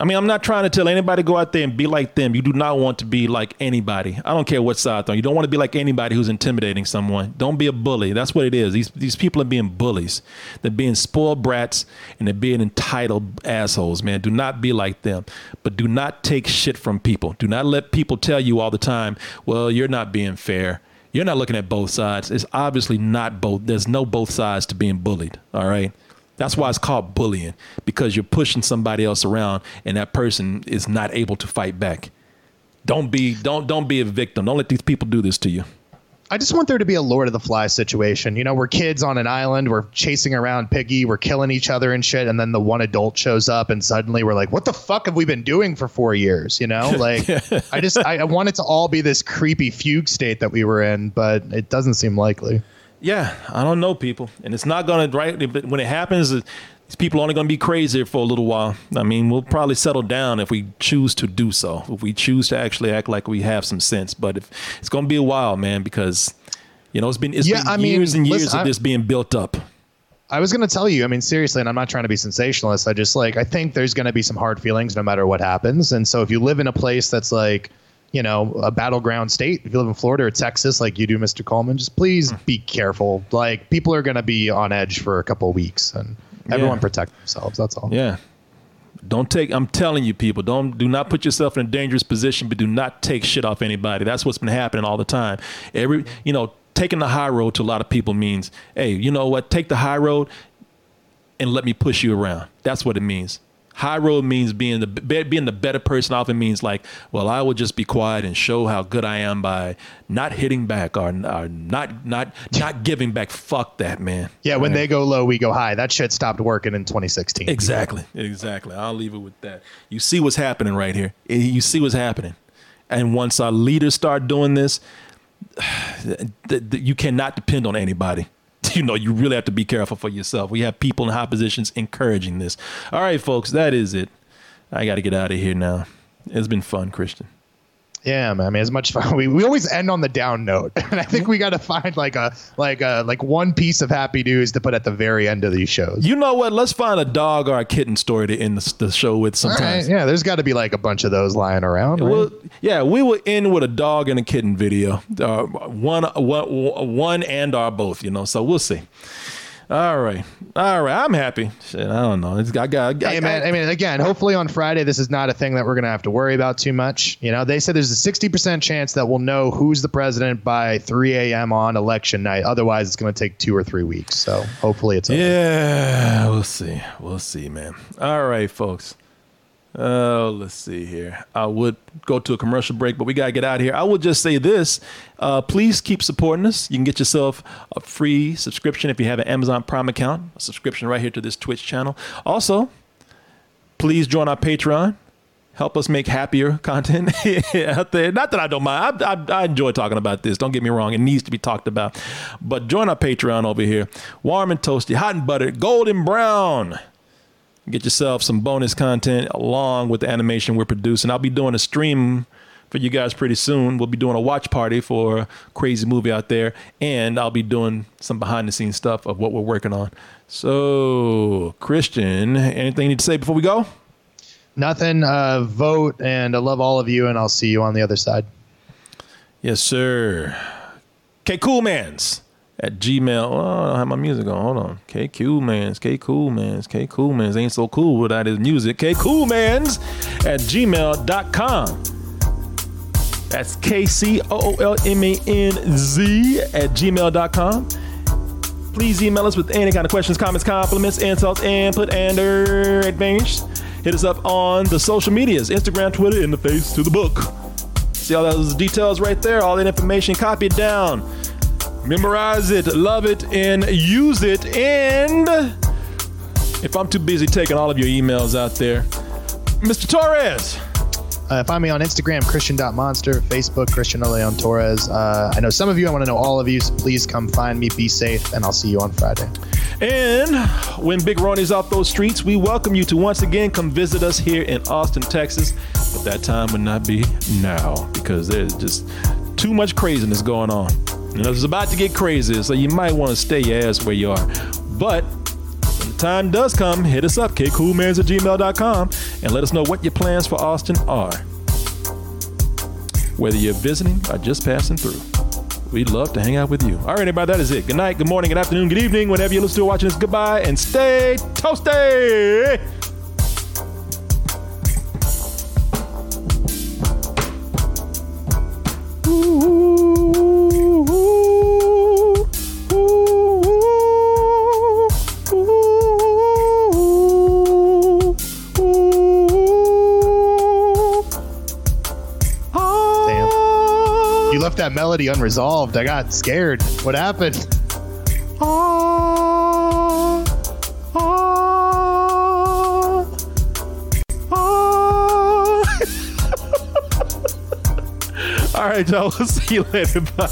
I mean, I'm not trying to tell anybody go out there and be like them. You do not want to be like anybody. I don't care what side though. You don't want to be like anybody who's intimidating someone. Don't be a bully. That's what it is. These these people are being bullies. They're being spoiled brats and they're being entitled assholes, man. Do not be like them. But do not take shit from people. Do not let people tell you all the time, well, you're not being fair. You're not looking at both sides. It's obviously not both. There's no both sides to being bullied. All right. That's why it's called bullying because you're pushing somebody else around and that person is not able to fight back. Don't be don't don't be a victim. Don't let these people do this to you. I just want there to be a Lord of the Flies situation. You know, we're kids on an island, we're chasing around Piggy, we're killing each other and shit, and then the one adult shows up, and suddenly we're like, "What the fuck have we been doing for four years?" You know, <laughs> like I just I, I want it to all be this creepy fugue state that we were in, but it doesn't seem likely. Yeah, I don't know people, and it's not gonna right. But when it happens, these people are only gonna be crazy for a little while. I mean, we'll probably settle down if we choose to do so. If we choose to actually act like we have some sense, but if it's gonna be a while, man, because you know it's been it's Yeah, been I mean, years and years listen, of I- this being built up. I was going to tell you, I mean, seriously, and I'm not trying to be sensationalist. I just like, I think there's going to be some hard feelings no matter what happens. And so if you live in a place that's like, you know, a battleground state. If you live in Florida or Texas, like you do, Mr. Coleman, just please hmm. be careful. Like people are going to be on edge for a couple of weeks, and everyone Yeah. protect themselves. That's all. Yeah. Don't take. I'm telling you, people. Don't do not put yourself in a dangerous position, but do not take shit off anybody. That's what's been happening all the time. Every you know, taking the high road to a lot of people means, hey, you know what? Take the high road and let me push you around. That's what it means. High road means being the being the better person. Often means like, well, I will just be quiet and show how good I am by not hitting back or, or not not not giving back. Fuck that, man. Yeah, when Right? they go low, we go high. That shit stopped working in 2016. Exactly. Exactly. I'll leave it with that. You see what's happening right here. Eh, you see what's happening. And once our leaders start doing this, <sighs> th- th- you cannot depend on anybody. <laughs> You know, you really have to be careful for yourself. We have people in high positions encouraging this. All right, folks, that is it. I got to get out of here now. It's been fun, Christian. Yeah, man. I mean, as much fun. <laughs> We, we always end on the down note, <laughs> and I think we got to find like a like a like one piece of happy news to put at the very end of these shows. You know what? Let's find a dog or a kitten story to end the, the show with All right, sometimes. Yeah, there's got to be like a bunch of those lying around. right? Well, yeah, we will end with a dog and a kitten video. Uh, one, one, one, and or both. You know, so we'll see. All right, all right. I'm happy. Shit, I don't know. It's, I got. I, Hey man, I mean, again, hopefully on Friday this is not a thing that we're gonna have to worry about too much. You know, they said there's a 60% chance that we'll know who's the president by 3 a.m. on election night. Otherwise, it's gonna take two or three weeks. So hopefully it's. Yeah, we'll see. We'll see, man. All right, folks. Oh, let's see here. I would go to a commercial break, but we gotta get out of here. I would just say this: uh, please keep supporting us. You can get yourself a free subscription if you have an Amazon Prime account. A subscription right here to this Twitch channel. Also, please join our Patreon. Help us make happier <laughs> content <laughs> out there. Not that I don't mind. I, I, I enjoy talking about this. Don't get me wrong. It needs to be talked about. But join our Patreon over here. Warm and toasty, hot and buttered, golden brown. Get yourself some bonus content along with the animation we're producing. I'll be doing a stream for you guys pretty soon. We'll be doing a watch party for a crazy movie out there, and I'll be doing some behind the scenes stuff of what we're working on. So, Christian, anything you need to say before we go? Nothing. Uh, vote, and I love all of you, and I'll see you on the other side. Yes, sir. Okay, cool, Coolmanz at Gmail. Oh, I don't have my music on. Hold on. K Coolmanz, K Coolmanz, K Coolmanz ain't so cool without his music. K Coolmanz at gmail.com. That's K C O O L M A N Z at gmail.com. Please email us with any kind of questions, comments, compliments, insults, input, and or advantage. Hit us up on the social medias Instagram, Twitter, and the face to the book. See all those details right there, all that information. Copy it down, memorize it, love it, and use it. And if I'm too busy taking all of your emails out there, Mr. Torres. Uh, find me on Instagram, Christian.monster, Facebook, Christian Leon Torres. Uh, I know some of you, I want to know all of you, so please come find me, be safe, and I'll see you on Friday. And when Big Ronnie's off those streets, we welcome you to once again come visit us here in Austin, Texas. But that time would not be now because there's just too much craziness going on. Know, it's about to get crazy, so you might want to stay your ass where you are. But when the time does come, hit us up, kcoolmanz at gmail.com, and let us know what your plans for Austin are. Whether you're visiting or just passing through. We'd love to hang out with you. All right, everybody, that is it. Good night, good morning, good afternoon, good evening, whenever you listen to or watching this. Goodbye and stay toasty. Damn. Left that melody unresolved. I got scared. What happened? <laughs> All right, y'all. We'll see you later. Bye.